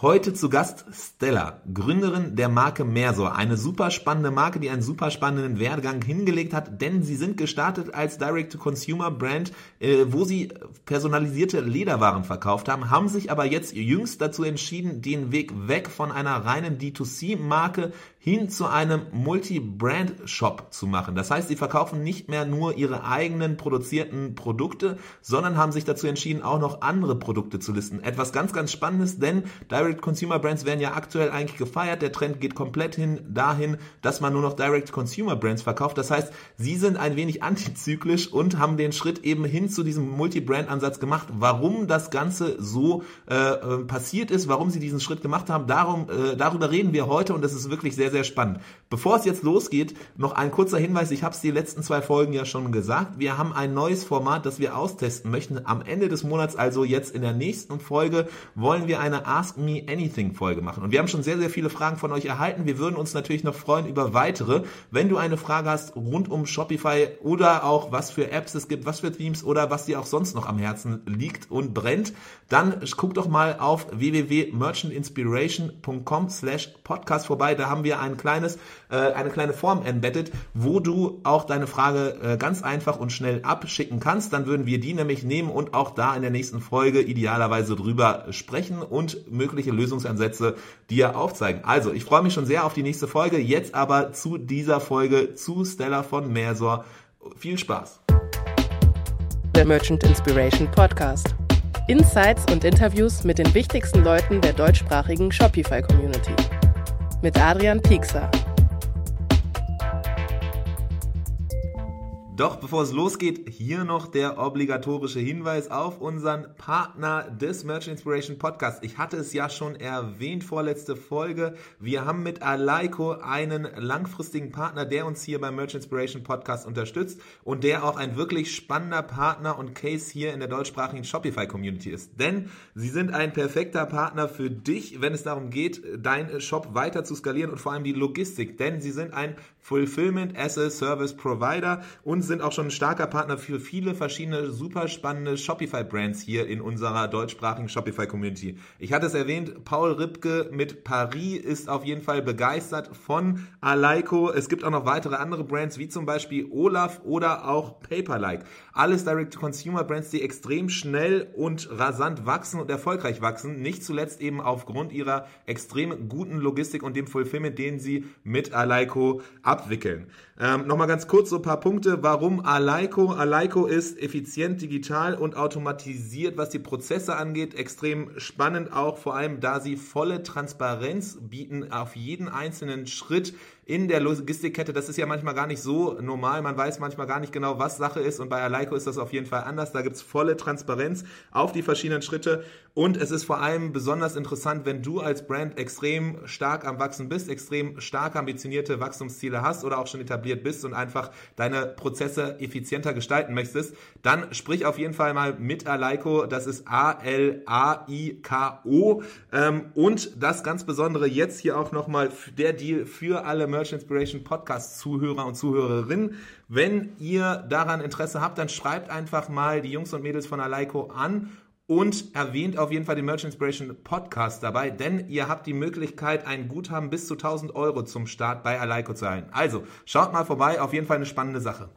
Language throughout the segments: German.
Heute zu Gast Stella, Gründerin der Marke Mersor. Eine super spannende Marke, die einen super spannenden Werdegang hingelegt hat, denn sie sind gestartet als Direct-to-Consumer-Brand, äh, wo sie personalisierte Lederwaren verkauft haben, haben sich aber jetzt jüngst dazu entschieden, den Weg weg von einer reinen D2C-Marke hin zu einem Multi-Brand-Shop zu machen. Das heißt, sie verkaufen nicht mehr nur ihre eigenen produzierten Produkte, sondern haben sich dazu entschieden, auch noch andere Produkte zu listen. Etwas ganz, ganz Spannendes, denn Direct-Consumer-Brands werden ja aktuell eigentlich gefeiert. Der Trend geht komplett hin dahin, dass man nur noch Direct-Consumer-Brands verkauft. Das heißt, sie sind ein wenig antizyklisch und haben den Schritt eben hin zu diesem Multi-Brand-Ansatz gemacht. Warum das Ganze so äh, äh passiert ist, warum sie diesen Schritt gemacht haben, darum, äh, darüber reden wir heute und das ist wirklich sehr sehr spannend. Bevor es jetzt losgeht, noch ein kurzer Hinweis. Ich habe es die letzten zwei Folgen ja schon gesagt. Wir haben ein neues Format, das wir austesten möchten. Am Ende des Monats, also jetzt in der nächsten Folge, wollen wir eine Ask Me Anything Folge machen. Und wir haben schon sehr, sehr viele Fragen von euch erhalten. Wir würden uns natürlich noch freuen über weitere. Wenn du eine Frage hast rund um Shopify oder auch was für Apps es gibt, was für Themes oder was dir auch sonst noch am Herzen liegt und brennt, dann guck doch mal auf www.merchantinspiration.com slash podcast vorbei. Da haben wir ein kleines, eine kleine Form embedded, wo du auch deine Frage äh, ganz einfach und schnell abschicken kannst. Dann würden wir die nämlich nehmen und auch da in der nächsten Folge idealerweise drüber sprechen und mögliche Lösungsansätze dir aufzeigen. Also, ich freue mich schon sehr auf die nächste Folge. Jetzt aber zu dieser Folge zu Stella von Mersor. Viel Spaß. Der Merchant Inspiration Podcast. Insights und Interviews mit den wichtigsten Leuten der deutschsprachigen Shopify Community mit Adrian Piekser. Doch bevor es losgeht, hier noch der obligatorische Hinweis auf unseren Partner des Merchant Inspiration Podcast. Ich hatte es ja schon erwähnt, vorletzte Folge. Wir haben mit Alaiko einen langfristigen Partner, der uns hier beim Merchant Inspiration Podcast unterstützt und der auch ein wirklich spannender Partner und Case hier in der deutschsprachigen Shopify Community ist. Denn sie sind ein perfekter Partner für dich, wenn es darum geht, deinen Shop weiter zu skalieren und vor allem die Logistik. Denn sie sind ein Fulfillment as a Service Provider und sind auch schon ein starker Partner für viele verschiedene super spannende Shopify-Brands hier in unserer deutschsprachigen Shopify-Community. Ich hatte es erwähnt, Paul Ripke mit Paris ist auf jeden Fall begeistert von Alaiko. Es gibt auch noch weitere andere Brands, wie zum Beispiel Olaf oder auch Paperlike. Alles Direct-to-Consumer-Brands, die extrem schnell und rasant wachsen und erfolgreich wachsen. Nicht zuletzt eben aufgrund ihrer extrem guten Logistik und dem Fulfillment, den sie mit Alaiko abwickeln. Ähm, Nochmal ganz kurz so ein paar Punkte, warum Alaiko. Alaiko ist effizient, digital und automatisiert, was die Prozesse angeht. Extrem spannend auch, vor allem da sie volle Transparenz bieten auf jeden einzelnen Schritt in der Logistikkette. Das ist ja manchmal gar nicht so normal. Man weiß manchmal gar nicht genau, was Sache ist. Und bei Alaiko ist das auf jeden Fall anders. Da gibt's volle Transparenz auf die verschiedenen Schritte. Und es ist vor allem besonders interessant, wenn du als Brand extrem stark am Wachsen bist, extrem stark ambitionierte Wachstumsziele hast oder auch schon etabliert bist und einfach deine Prozesse effizienter gestalten möchtest, dann sprich auf jeden Fall mal mit Alaiko. Das ist A-L-A-I-K-O. Ähm, und das ganz Besondere jetzt hier auch nochmal der Deal für alle Merchant Inspiration Podcast Zuhörer und Zuhörerinnen. Wenn ihr daran Interesse habt, dann schreibt einfach mal die Jungs und Mädels von Alaiko an und erwähnt auf jeden Fall den Merchant Inspiration Podcast dabei, denn ihr habt die Möglichkeit, ein Guthaben bis zu 1000 Euro zum Start bei Alaiko zu erhalten. Also, schaut mal vorbei, auf jeden Fall eine spannende Sache.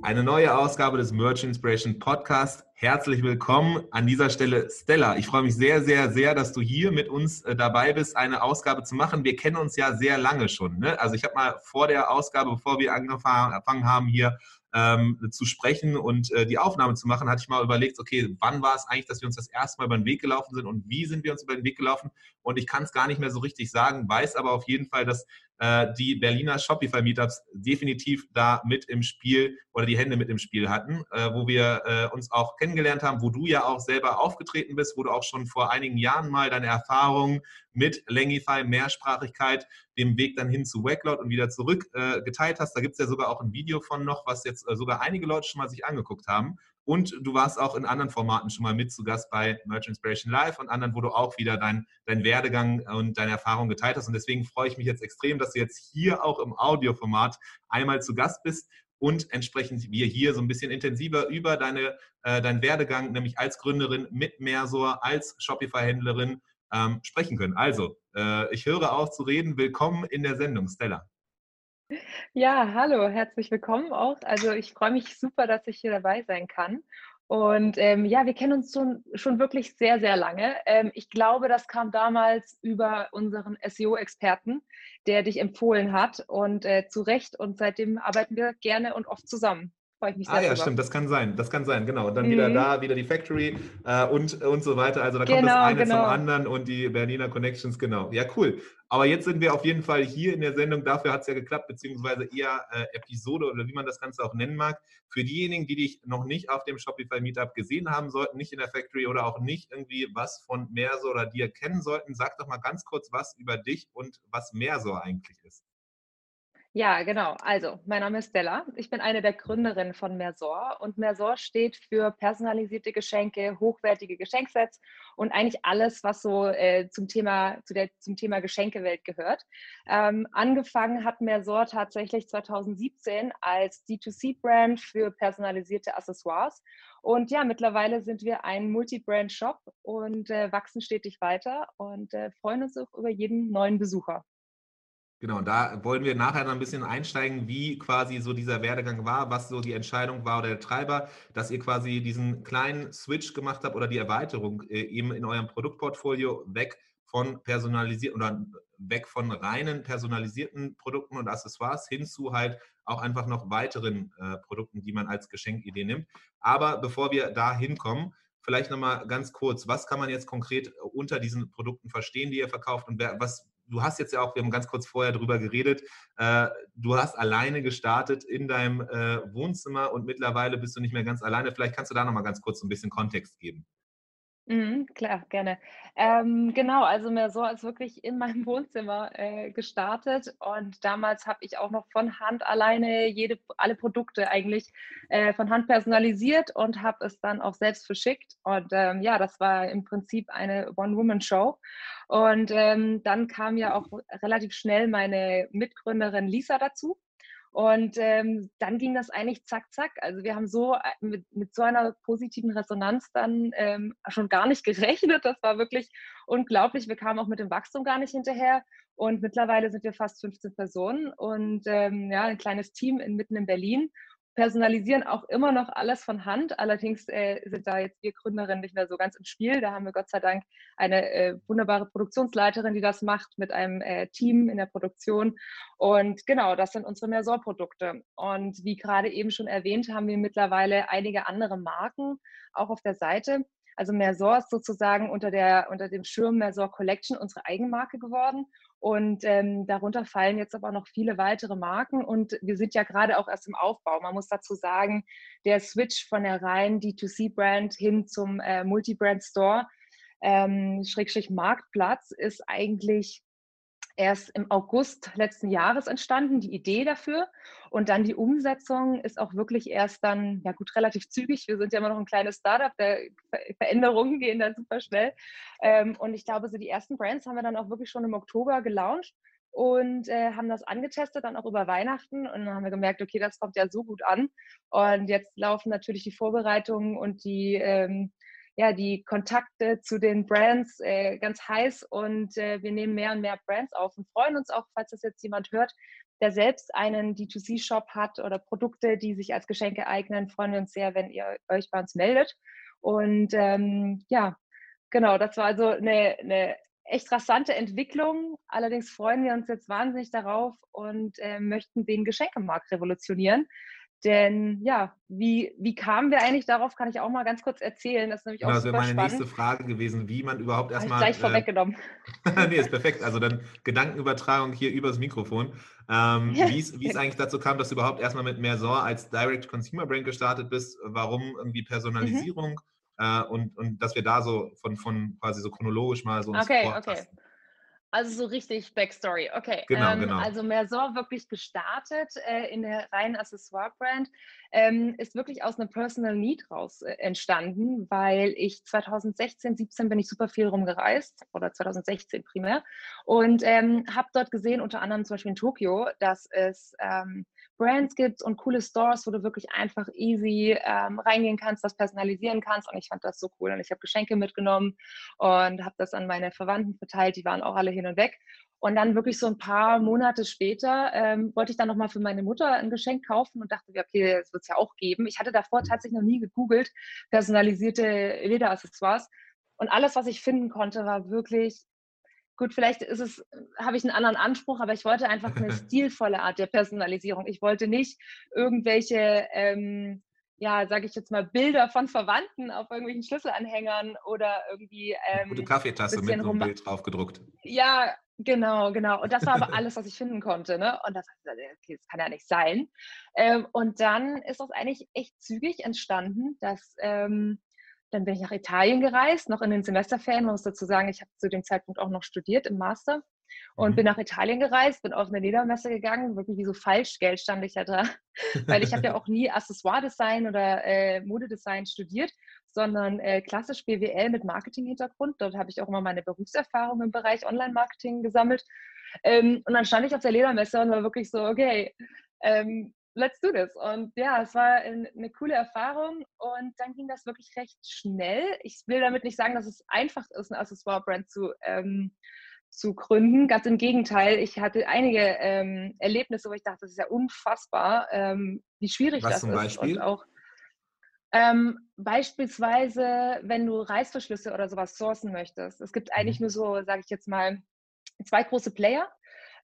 Eine neue Ausgabe des Merchant Inspiration Podcast. Herzlich willkommen an dieser Stelle, Stella. Ich freue mich sehr, sehr, sehr, dass du hier mit uns äh, dabei bist, eine Ausgabe zu machen. Wir kennen uns ja sehr lange schon. Ne? Also ich habe mal vor der Ausgabe, bevor wir angefangen haben, hier ähm, zu sprechen und äh, die Aufnahme zu machen, hatte ich mal überlegt, okay, wann war es eigentlich, dass wir uns das erste Mal über den Weg gelaufen sind und wie sind wir uns über den Weg gelaufen? Und ich kann es gar nicht mehr so richtig sagen, weiß aber auf jeden Fall, dass äh, die Berliner Shopify Meetups definitiv da mit im Spiel oder die Hände mit im Spiel hatten, äh, wo wir äh, uns auch kennengelernt haben, wo du ja auch selber aufgetreten bist, wo du auch schon vor einigen Jahren mal deine Erfahrungen mit Langify, Mehrsprachigkeit, dem Weg dann hin zu Wacklot und wieder zurück geteilt hast. Da gibt es ja sogar auch ein Video von noch, was jetzt sogar einige Leute schon mal sich angeguckt haben. Und du warst auch in anderen Formaten schon mal mit zu Gast bei Merch Inspiration Live und anderen, wo du auch wieder dein, dein Werdegang und deine Erfahrung geteilt hast. Und deswegen freue ich mich jetzt extrem, dass du jetzt hier auch im Audioformat einmal zu Gast bist und entsprechend wir hier so ein bisschen intensiver über deine, äh, deinen Werdegang, nämlich als Gründerin mit Mersor, als Shopify-Händlerin ähm, sprechen können. Also, äh, ich höre auf zu reden. Willkommen in der Sendung, Stella. Ja, hallo, herzlich willkommen auch. Also ich freue mich super, dass ich hier dabei sein kann. Und ähm, ja, wir kennen uns schon, schon wirklich sehr, sehr lange. Ähm, ich glaube, das kam damals über unseren SEO-Experten, der dich empfohlen hat und äh, zu Recht. Und seitdem arbeiten wir gerne und oft zusammen freue ich mich sehr. Ah ja, drüber. stimmt, das kann sein. Das kann sein, genau. Und dann mhm. wieder da, wieder die Factory äh, und, und so weiter. Also da kommt genau, das eine genau. zum anderen und die Berliner Connections, genau. Ja, cool. Aber jetzt sind wir auf jeden Fall hier in der Sendung. Dafür hat es ja geklappt, beziehungsweise eher äh, Episode oder wie man das Ganze auch nennen mag. Für diejenigen, die dich noch nicht auf dem Shopify Meetup gesehen haben sollten, nicht in der Factory oder auch nicht irgendwie was von Mersor oder dir kennen sollten, sag doch mal ganz kurz was über dich und was Mersor eigentlich ist. Ja, genau. Also, mein Name ist Stella. Ich bin eine der Gründerinnen von Mersor und Mersor steht für personalisierte Geschenke, hochwertige Geschenksets und eigentlich alles, was so äh, zum, Thema, zu der, zum Thema Geschenkewelt gehört. Ähm, angefangen hat Mersor tatsächlich 2017 als D2C-Brand für personalisierte Accessoires. Und ja, mittlerweile sind wir ein Multi-Brand-Shop und äh, wachsen stetig weiter und äh, freuen uns auch über jeden neuen Besucher. Genau, da wollen wir nachher noch ein bisschen einsteigen, wie quasi so dieser Werdegang war, was so die Entscheidung war oder der Treiber, dass ihr quasi diesen kleinen Switch gemacht habt oder die Erweiterung äh, eben in eurem Produktportfolio weg von personalisierten oder weg von reinen personalisierten Produkten und Accessoires hin zu halt auch einfach noch weiteren äh, Produkten, die man als Geschenkidee nimmt. Aber bevor wir da hinkommen, vielleicht nochmal ganz kurz, was kann man jetzt konkret unter diesen Produkten verstehen, die ihr verkauft und wer, was, du hast jetzt ja auch, wir haben ganz kurz vorher drüber geredet, äh, du hast alleine gestartet in deinem äh, Wohnzimmer und mittlerweile bist du nicht mehr ganz alleine. Vielleicht kannst du da nochmal ganz kurz ein bisschen Kontext geben. Mhm, klar, gerne. Ähm, genau, also mehr so als wirklich in meinem Wohnzimmer äh, gestartet und damals habe ich auch noch von Hand alleine jede, alle Produkte eigentlich äh, von Hand personalisiert und habe es dann auch selbst verschickt und ähm, ja, das war im Prinzip eine One-Woman-Show und ähm, dann kam ja auch relativ schnell meine Mitgründerin Lisa dazu und ähm, dann ging das eigentlich zack, zack. Also wir haben so äh, mit, mit so einer positiven Resonanz dann ähm, schon gar nicht gerechnet. Das war wirklich unglaublich. Wir kamen auch mit dem Wachstum gar nicht hinterher. Und mittlerweile sind wir fast 15 Personen und ähm, ja, ein kleines Team in, mitten in Berlin personalisieren auch immer noch alles von Hand. Allerdings äh, sind da jetzt wir Gründerinnen nicht mehr so ganz im Spiel. Da haben wir Gott sei Dank eine äh, wunderbare Produktionsleiterin, die das macht mit einem äh, Team in der Produktion. Und genau, das sind unsere Mersor-Produkte. Und wie gerade eben schon erwähnt, haben wir mittlerweile einige andere Marken auch auf der Seite. Also Mersor ist sozusagen unter, der, unter dem Schirm Mersor Collection unsere Eigenmarke geworden. Und ähm, darunter fallen jetzt aber noch viele weitere Marken und wir sind ja gerade auch erst im Aufbau. Man muss dazu sagen, der Switch von der reinen D2C-Brand hin zum äh, Multi-Brand-Store, ähm, Schrägstrich Marktplatz, ist eigentlich erst im August letzten Jahres entstanden, die Idee dafür. Und dann die Umsetzung ist auch wirklich erst dann, ja gut, relativ zügig. Wir sind ja immer noch ein kleines Startup, der Veränderungen gehen dann super schnell. Ähm, und ich glaube, so die ersten Brands haben wir dann auch wirklich schon im Oktober gelauncht und äh, haben das angetestet, dann auch über Weihnachten. Und dann haben wir gemerkt, okay, das kommt ja so gut an. Und jetzt laufen natürlich die Vorbereitungen und die ähm, ja, die Kontakte zu den Brands äh, ganz heiß und äh, wir nehmen mehr und mehr Brands auf und freuen uns auch, falls das jetzt jemand hört, der selbst einen D2C-Shop hat oder Produkte, die sich als Geschenke eignen, freuen wir uns sehr, wenn ihr euch bei uns meldet. Und ähm, ja, genau, das war also eine, eine echt rasante Entwicklung. Allerdings freuen wir uns jetzt wahnsinnig darauf und äh, möchten den Geschenkemarkt revolutionieren. Denn ja, wie, wie kamen wir eigentlich darauf, kann ich auch mal ganz kurz erzählen. Das ist nämlich auch genau, Das wäre meine spannend. nächste Frage gewesen, wie man überhaupt erstmal. Gleich äh, vorweggenommen. nee, ist perfekt. Also dann Gedankenübertragung hier übers Mikrofon. Ähm. Wie es eigentlich dazu kam, dass du überhaupt erstmal mit Mersor als Direct Consumer Brand gestartet bist, warum irgendwie Personalisierung mhm. äh, und, und dass wir da so von, von quasi so chronologisch mal so ein Okay, okay. Passen. Also so richtig Backstory. Okay. Genau, ähm, genau. Also Mersor wirklich gestartet äh, in der reinen Accessoire-Brand ähm, ist wirklich aus einem Personal Need raus äh, entstanden, weil ich 2016, 17 bin ich super viel rumgereist oder 2016 primär und ähm, habe dort gesehen, unter anderem zum Beispiel in Tokio, dass es ähm, Brands gibt und coole Stores, wo du wirklich einfach easy ähm, reingehen kannst, das personalisieren kannst. Und ich fand das so cool. Und ich habe Geschenke mitgenommen und habe das an meine Verwandten verteilt. Die waren auch alle hin und weg. Und dann wirklich so ein paar Monate später ähm, wollte ich dann nochmal für meine Mutter ein Geschenk kaufen und dachte, okay, das wird es ja auch geben. Ich hatte davor tatsächlich noch nie gegoogelt, personalisierte Lederaccessoires. Und alles, was ich finden konnte, war wirklich gut, vielleicht ist es, habe ich einen anderen Anspruch, aber ich wollte einfach eine stilvolle Art der Personalisierung. Ich wollte nicht irgendwelche, ähm, ja, sage ich jetzt mal, Bilder von Verwandten auf irgendwelchen Schlüsselanhängern oder irgendwie. Ähm, Gute Kaffeetasse mit so einem Bild drauf gedruckt. Ja, genau, genau. Und das war aber alles, was ich finden konnte. Ne? Und das, okay, das kann ja nicht sein. Ähm, und dann ist das eigentlich echt zügig entstanden, dass ähm, dann bin ich nach Italien gereist, noch in den Semesterferien. Man muss dazu sagen, ich habe zu dem Zeitpunkt auch noch studiert im Master und mhm. bin nach Italien gereist, bin auf eine Ledermesse gegangen, wirklich wie so Falschgeld stand ich ja da, weil ich habe ja auch nie Accessoire-Design oder äh, Modedesign studiert, sondern äh, klassisch BWL mit Marketing-Hintergrund. Dort habe ich auch immer meine Berufserfahrung im Bereich Online-Marketing gesammelt. Ähm, und dann stand ich auf der Ledermesse und war wirklich so, okay, ähm, let's do this. Und ja, es war eine coole Erfahrung und dann ging das wirklich recht schnell. Ich will damit nicht sagen, dass es einfach ist, ein Accessoire-Brand zu, ähm, zu gründen. Ganz im Gegenteil, ich hatte einige ähm, Erlebnisse, wo ich dachte, das ist ja unfassbar, ähm, wie schwierig Was das zum ist. Beispiel? Und auch ähm, beispielsweise, wenn du Reißverschlüsse oder sowas sourcen möchtest. Es gibt eigentlich mhm. nur so, sage ich jetzt mal, zwei große Player.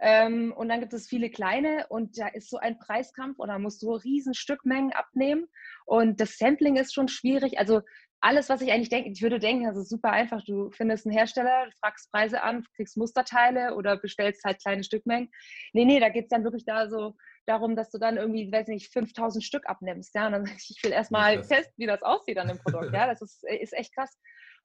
Ähm, und dann gibt es viele kleine und da ist so ein Preiskampf und da musst du riesen Stückmengen abnehmen. Und das Sampling ist schon schwierig. Also alles, was ich eigentlich denke, ich würde denken, das ist super einfach. Du findest einen Hersteller, fragst Preise an, kriegst Musterteile oder bestellst halt kleine Stückmengen. Nee, nee, da geht es dann wirklich da so darum, dass du dann irgendwie, weiß nicht, 5000 Stück abnimmst. Ja, und dann ich, ich will erstmal testen, wie das aussieht an dem Produkt. Ja, das ist, ist echt krass.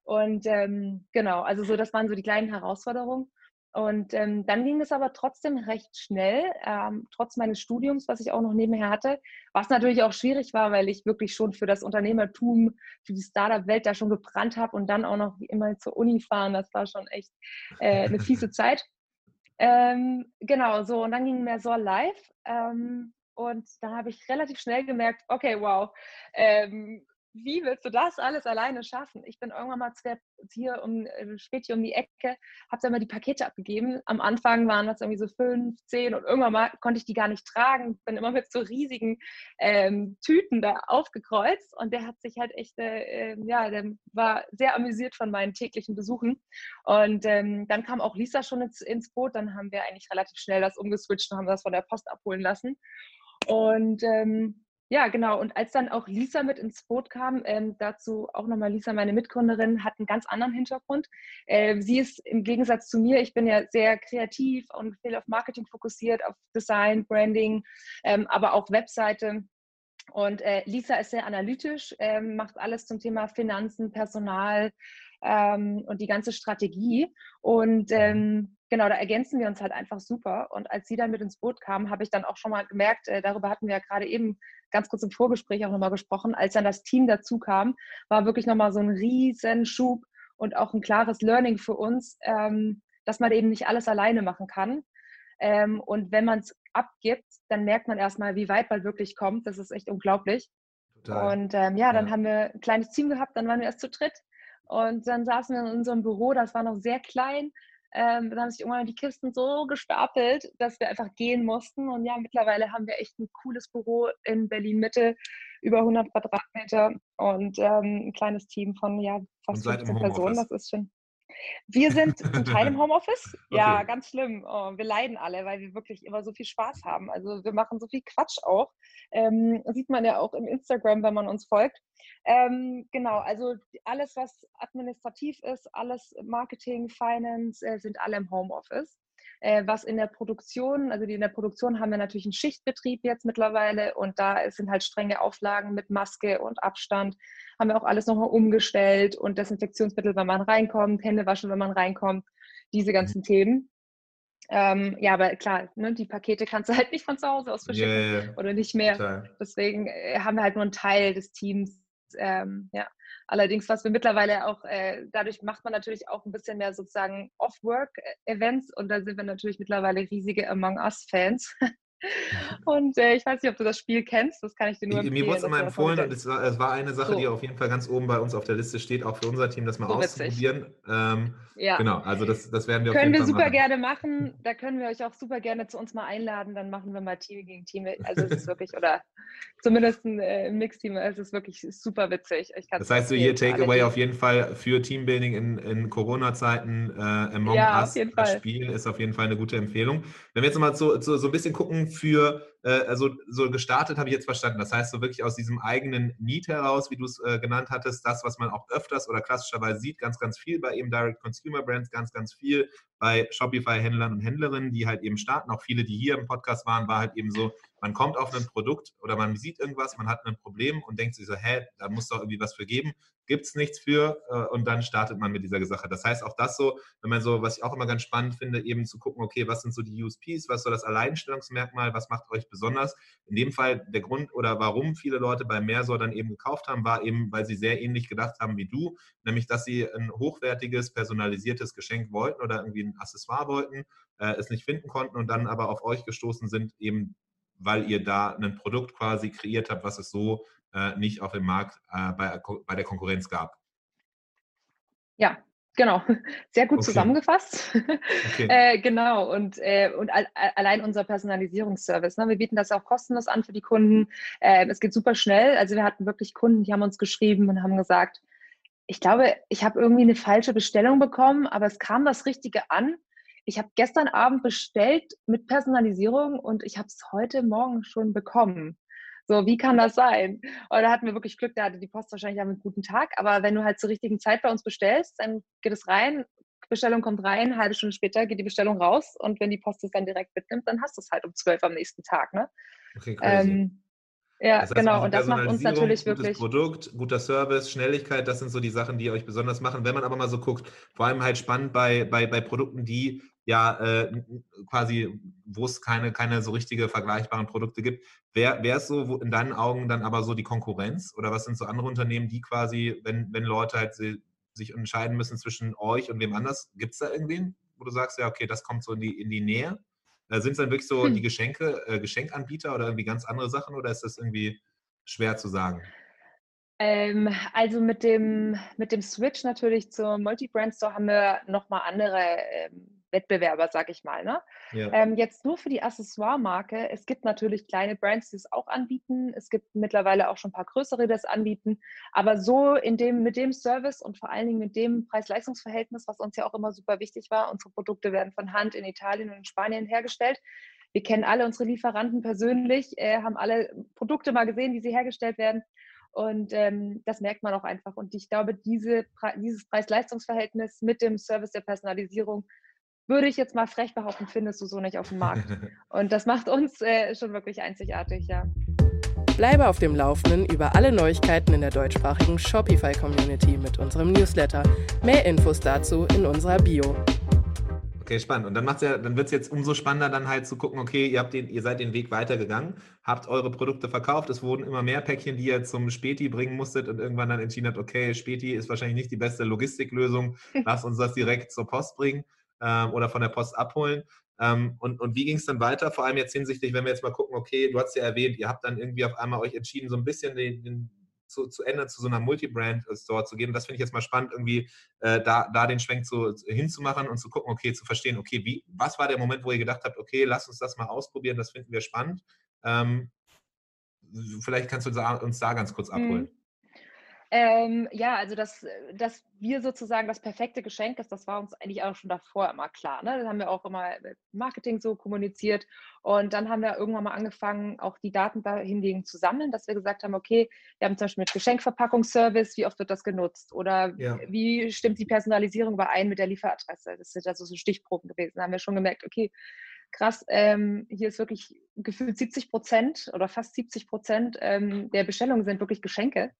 Und ähm, genau, also so, das waren so die kleinen Herausforderungen. Und ähm, dann ging es aber trotzdem recht schnell, ähm, trotz meines Studiums, was ich auch noch nebenher hatte, was natürlich auch schwierig war, weil ich wirklich schon für das Unternehmertum, für die Startup-Welt da schon gebrannt habe und dann auch noch wie immer zur Uni fahren. Das war schon echt äh, eine fiese Zeit. Ähm, genau, so und dann ging mehr so live. Ähm, und da habe ich relativ schnell gemerkt, okay, wow, ähm, wie willst du das alles alleine schaffen? Ich bin irgendwann mal hier um, äh, spät hier um die Ecke, habe dann mal die Pakete abgegeben. Am Anfang waren das irgendwie so fünf, zehn und irgendwann mal konnte ich die gar nicht tragen. Bin immer mit so riesigen ähm, Tüten da aufgekreuzt und der hat sich halt echt, äh, ähm, ja, der war sehr amüsiert von meinen täglichen Besuchen. Und ähm, dann kam auch Lisa schon ins, ins Boot. Dann haben wir eigentlich relativ schnell das umgeswitcht und haben das von der Post abholen lassen. Und ähm, ja, genau. Und als dann auch Lisa mit ins Boot kam, ähm, dazu auch nochmal Lisa, meine Mitgründerin, hat einen ganz anderen Hintergrund. Äh, sie ist im Gegensatz zu mir, ich bin ja sehr kreativ und viel auf Marketing fokussiert, auf Design, Branding, ähm, aber auch Webseite. Und äh, Lisa ist sehr analytisch, ähm, macht alles zum Thema Finanzen, Personal ähm, und die ganze Strategie. Und ähm, genau, da ergänzen wir uns halt einfach super. Und als sie dann mit ins Boot kam, habe ich dann auch schon mal gemerkt, äh, darüber hatten wir ja gerade eben ganz kurz im Vorgespräch auch nochmal gesprochen, als dann das Team dazu kam, war wirklich nochmal so ein riesen Schub und auch ein klares Learning für uns, ähm, dass man eben nicht alles alleine machen kann. Ähm, und wenn man es abgibt, dann merkt man erstmal, wie weit man wirklich kommt. Das ist echt unglaublich. Total. Und ähm, ja, dann ja. haben wir ein kleines Team gehabt, dann waren wir erst zu dritt. Und dann saßen wir in unserem Büro, das war noch sehr klein, ähm, dann haben sich irgendwann die Kisten so gestapelt, dass wir einfach gehen mussten. Und ja, mittlerweile haben wir echt ein cooles Büro in Berlin-Mitte, über 100 Quadratmeter und ähm, ein kleines Team von ja, fast 15 Personen. Das ist schon. Wir sind zum Teil im Homeoffice. Okay. Ja, ganz schlimm. Oh, wir leiden alle, weil wir wirklich immer so viel Spaß haben. Also wir machen so viel Quatsch auch. Ähm, sieht man ja auch im Instagram, wenn man uns folgt. Ähm, genau, also alles, was administrativ ist, alles Marketing, Finance, äh, sind alle im Homeoffice. Äh, was in der Produktion, also die in der Produktion haben wir natürlich einen Schichtbetrieb jetzt mittlerweile und da sind halt strenge Auflagen mit Maske und Abstand. Haben wir auch alles nochmal umgestellt und Desinfektionsmittel, wenn man reinkommt, Hände waschen, wenn man reinkommt, diese ganzen mhm. Themen. Ähm, ja, aber klar, ne, die Pakete kannst du halt nicht von zu Hause aus verschicken yeah, yeah. oder nicht mehr. Total. Deswegen äh, haben wir halt nur einen Teil des Teams. Ähm, ja. Allerdings, was wir mittlerweile auch, äh, dadurch macht man natürlich auch ein bisschen mehr sozusagen Off-Work-Events und da sind wir natürlich mittlerweile riesige Among Us-Fans. Und äh, ich weiß nicht, ob du das Spiel kennst, das kann ich dir nur empfehlen. Mir wurde es immer empfohlen und es war, es war eine Sache, so. die auf jeden Fall ganz oben bei uns auf der Liste steht, auch für unser Team, das mal so auszuprobieren. Ähm, ja. Genau, also das, das werden wir können wir Fall super gerne machen. Da können wir euch auch super gerne zu uns mal einladen. Dann machen wir mal Team gegen Team. Also es ist wirklich, oder zumindest ein äh, Mixteam, es ist wirklich super witzig. das heißt, so hier Takeaway auf jeden Fall für Teambuilding in, in Corona-Zeiten äh, Among ja, Us das Spiel ist auf jeden Fall eine gute Empfehlung. Wenn wir jetzt mal so, so, so ein bisschen gucken für äh, also so gestartet habe ich jetzt verstanden. Das heißt, so wirklich aus diesem eigenen Need heraus, wie du es äh, genannt hattest, das, was man auch öfters oder klassischerweise sieht, ganz, ganz viel bei eben Direct Consumer Brands, ganz, ganz viel bei Shopify-Händlern und Händlerinnen, die halt eben starten. Auch viele, die hier im Podcast waren, war halt eben so, man kommt auf ein Produkt oder man sieht irgendwas, man hat ein Problem und denkt sich so, hä, da muss doch irgendwie was für geben gibt es nichts für äh, und dann startet man mit dieser Sache. Das heißt, auch das so, wenn man so, was ich auch immer ganz spannend finde, eben zu gucken, okay, was sind so die USPs, was ist so das Alleinstellungsmerkmal, was macht euch besonders? In dem Fall der Grund oder warum viele Leute bei Mersor dann eben gekauft haben, war eben, weil sie sehr ähnlich gedacht haben wie du, nämlich, dass sie ein hochwertiges, personalisiertes Geschenk wollten oder irgendwie ein Accessoire wollten, äh, es nicht finden konnten und dann aber auf euch gestoßen sind, eben weil ihr da ein Produkt quasi kreiert habt, was es so äh, nicht auf dem Markt äh, bei, bei der Konkurrenz gab. Ja, Genau, sehr gut okay. zusammengefasst. Okay. äh, genau, und, äh, und al allein unser Personalisierungsservice. Ne? Wir bieten das auch kostenlos an für die Kunden. Äh, es geht super schnell. Also wir hatten wirklich Kunden, die haben uns geschrieben und haben gesagt, ich glaube, ich habe irgendwie eine falsche Bestellung bekommen, aber es kam das Richtige an. Ich habe gestern Abend bestellt mit Personalisierung und ich habe es heute Morgen schon bekommen. So, wie kann das sein? Und da hatten wir wirklich Glück, da hatte die Post wahrscheinlich einen guten Tag. Aber wenn du halt zur richtigen Zeit bei uns bestellst, dann geht es rein, Bestellung kommt rein, halbe Stunde später geht die Bestellung raus und wenn die Post es dann direkt mitnimmt, dann hast du es halt um zwölf am nächsten Tag. Ne? Okay, crazy. Ähm, ja, das heißt, genau. Und das macht uns natürlich gutes wirklich. Produkt, guter Service, Schnelligkeit, das sind so die Sachen, die euch besonders machen. Wenn man aber mal so guckt, vor allem halt spannend bei, bei, bei Produkten, die ja äh, quasi, wo es keine, keine so richtige vergleichbaren Produkte gibt. Wer, wer ist so in deinen Augen dann aber so die Konkurrenz? Oder was sind so andere Unternehmen, die quasi, wenn, wenn Leute halt sich entscheiden müssen zwischen euch und wem anders, gibt es da irgendwen, wo du sagst, ja, okay, das kommt so in die, in die Nähe? Sind es dann wirklich so hm. die Geschenke, äh, Geschenkanbieter oder irgendwie ganz andere Sachen oder ist das irgendwie schwer zu sagen? Ähm, also mit dem, mit dem Switch natürlich zum Multi-Brand Store haben wir nochmal andere ähm, Wettbewerber, sag ich mal. Ne? Ja. Ähm, jetzt nur für die Accessoire-Marke. Es gibt natürlich kleine Brands, die es auch anbieten. Es gibt mittlerweile auch schon ein paar größere, die das anbieten. Aber so in dem, mit dem Service und vor allen Dingen mit dem Preis-Leistungs-Verhältnis, was uns ja auch immer super wichtig war, unsere Produkte werden von Hand in Italien und in Spanien hergestellt. Wir kennen alle unsere Lieferanten persönlich, äh, haben alle Produkte mal gesehen, wie sie hergestellt werden. Und ähm, das merkt man auch einfach. Und ich glaube, diese, dieses Preis-Leistungs-Verhältnis mit dem Service der Personalisierung würde ich jetzt mal frech behaupten, findest du so nicht auf dem Markt. Und das macht uns äh, schon wirklich einzigartig, ja. Bleibe auf dem Laufenden über alle Neuigkeiten in der deutschsprachigen Shopify-Community mit unserem Newsletter. Mehr Infos dazu in unserer Bio. Okay, spannend. Und dann ja, dann wird es jetzt umso spannender, dann halt zu gucken, okay, ihr habt den, ihr seid den Weg weitergegangen, habt eure Produkte verkauft, es wurden immer mehr Päckchen, die ihr zum Späti bringen musstet und irgendwann dann entschieden habt, okay, Späti ist wahrscheinlich nicht die beste Logistiklösung, lasst uns das direkt zur Post bringen ähm, oder von der Post abholen. Ähm, und, und wie ging es dann weiter? Vor allem jetzt hinsichtlich, wenn wir jetzt mal gucken, okay, du hast ja erwähnt, ihr habt dann irgendwie auf einmal euch entschieden, so ein bisschen den, den zu, zu ändern, zu so einer Multi-Brand-Store zu gehen. Das finde ich jetzt mal spannend, irgendwie äh, da, da den Schwenk zu, hinzumachen und zu gucken, okay, zu verstehen, okay, wie, was war der Moment, wo ihr gedacht habt, okay, lass uns das mal ausprobieren, das finden wir spannend. Ähm, vielleicht kannst du uns da ganz kurz abholen. Mhm. Ähm, ja, also dass, äh, dass wir sozusagen das perfekte Geschenk ist, das war uns eigentlich auch schon davor immer klar. Ne? Das haben wir auch immer im Marketing so kommuniziert. Und dann haben wir irgendwann mal angefangen, auch die Daten dahingegen zu sammeln, dass wir gesagt haben, okay, wir haben zum Beispiel mit Geschenkverpackungsservice, wie oft wird das genutzt? Oder ja. wie stimmt die Personalisierung überein mit der Lieferadresse? Das sind also so Stichproben gewesen. Da haben wir schon gemerkt, okay, krass, ähm, hier ist wirklich gefühlt 70 Prozent oder fast 70 Prozent ähm, der Bestellungen sind wirklich Geschenke.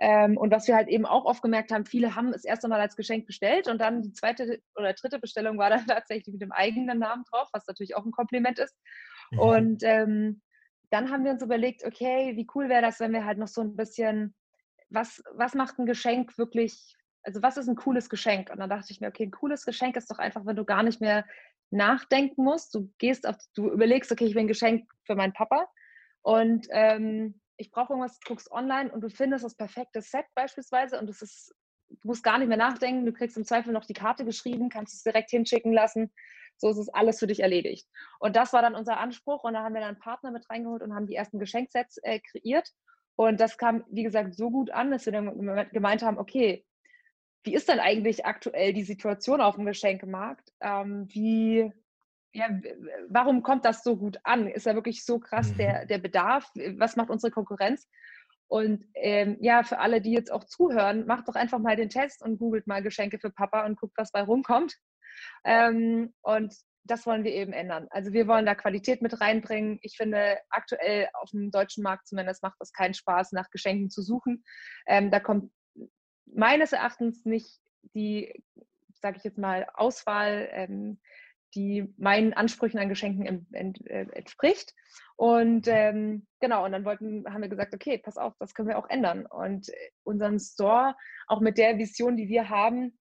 Ähm, und was wir halt eben auch oft gemerkt haben, viele haben es erst einmal als Geschenk bestellt und dann die zweite oder dritte Bestellung war dann tatsächlich mit dem eigenen Namen drauf, was natürlich auch ein Kompliment ist. Mhm. Und ähm, dann haben wir uns überlegt, okay, wie cool wäre das, wenn wir halt noch so ein bisschen, was, was macht ein Geschenk wirklich, also was ist ein cooles Geschenk? Und dann dachte ich mir, okay, ein cooles Geschenk ist doch einfach, wenn du gar nicht mehr nachdenken musst. Du gehst auf, du überlegst, okay, ich will ein Geschenk für meinen Papa und ähm, ich brauche irgendwas, guckst online und du findest das perfekte Set beispielsweise und es ist, du musst gar nicht mehr nachdenken, du kriegst im Zweifel noch die Karte geschrieben, kannst es direkt hinschicken lassen. So ist es alles für dich erledigt. Und das war dann unser Anspruch und da haben wir dann einen Partner mit reingeholt und haben die ersten Geschenksets äh, kreiert. Und das kam, wie gesagt, so gut an, dass wir dann gemeint haben, okay, wie ist denn eigentlich aktuell die Situation auf dem Geschenkemarkt? Ähm, wie, ja, warum kommt das so gut an? Ist ja wirklich so krass mhm. der, der Bedarf? Was macht unsere Konkurrenz? Und ähm, ja, für alle, die jetzt auch zuhören, macht doch einfach mal den Test und googelt mal Geschenke für Papa und guckt, was bei rumkommt. Ähm, und das wollen wir eben ändern. Also wir wollen da Qualität mit reinbringen. Ich finde, aktuell auf dem deutschen Markt zumindest macht es keinen Spaß, nach Geschenken zu suchen. Ähm, da kommt meines Erachtens nicht die, sage ich jetzt mal, Auswahl, ähm, die meinen Ansprüchen an Geschenken äh, entspricht. Und ähm, genau, und dann wollten, haben wir gesagt, okay, pass auf, das können wir auch ändern. Und unseren Store, auch mit der Vision, die wir haben,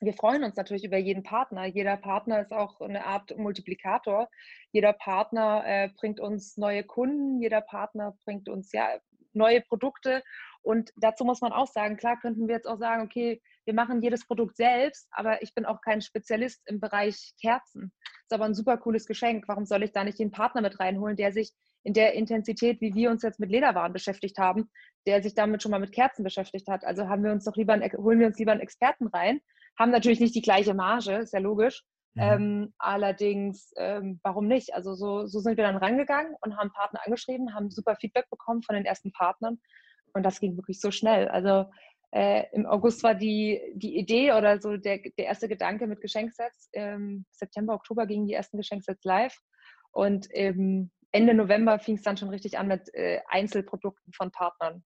wir freuen uns natürlich über jeden Partner. Jeder Partner ist auch eine Art Multiplikator. Jeder Partner äh, bringt uns neue Kunden, jeder Partner bringt uns ja neue Produkte. Und dazu muss man auch sagen, klar könnten wir jetzt auch sagen, okay, wir machen jedes Produkt selbst, aber ich bin auch kein Spezialist im Bereich Kerzen. Ist aber ein super cooles Geschenk. Warum soll ich da nicht den Partner mit reinholen, der sich in der Intensität, wie wir uns jetzt mit Lederwaren beschäftigt haben, der sich damit schon mal mit Kerzen beschäftigt hat. Also haben wir uns doch lieber, einen, holen wir uns lieber einen Experten rein, haben natürlich nicht die gleiche Marge, ist ja logisch. Mhm. Ähm, allerdings, ähm, warum nicht? Also so, so sind wir dann rangegangen und haben Partner angeschrieben, haben super Feedback bekommen von den ersten Partnern und das ging wirklich so schnell. Also äh, im August war die, die Idee oder so der, der erste Gedanke mit Geschenksets. Im September, Oktober gingen die ersten Geschenksets live. Und ähm, Ende November fing es dann schon richtig an mit äh, Einzelprodukten von Partnern.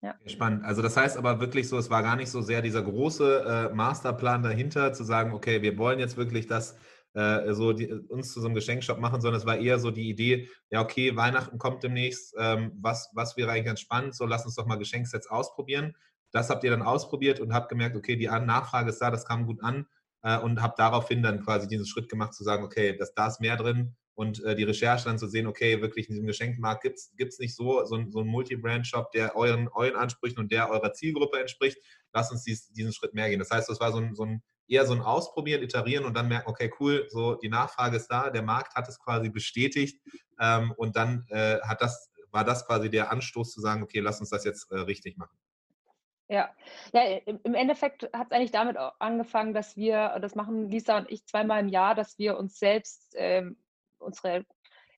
Ja. Spannend. Also das heißt aber wirklich so, es war gar nicht so sehr dieser große äh, Masterplan dahinter, zu sagen, okay, wir wollen jetzt wirklich das äh, so die, uns zu so einem Geschenkshop machen, sondern es war eher so die Idee, ja okay, Weihnachten kommt demnächst, ähm, was, was wäre eigentlich ganz spannend, so lass uns doch mal Geschenksets ausprobieren. Das habt ihr dann ausprobiert und habt gemerkt, okay, die Nachfrage ist da, das kam gut an äh, und habt daraufhin dann quasi diesen Schritt gemacht zu sagen, okay, das, da ist mehr drin und äh, die Recherche dann zu sehen, okay, wirklich in diesem Geschenkmarkt gibt es nicht so, so, so einen Multi-Brand-Shop, der euren, euren Ansprüchen und der eurer Zielgruppe entspricht. Lass uns dies, diesen Schritt mehr gehen. Das heißt, das war so ein, so ein eher so ein Ausprobieren, Iterieren und dann merken, okay, cool, so die Nachfrage ist da, der Markt hat es quasi bestätigt ähm, und dann äh, hat das, war das quasi der Anstoß zu sagen, okay, lass uns das jetzt äh, richtig machen. Ja, ja im Endeffekt hat es eigentlich damit angefangen, dass wir, das machen Lisa und ich zweimal im Jahr, dass wir uns selbst ähm, unsere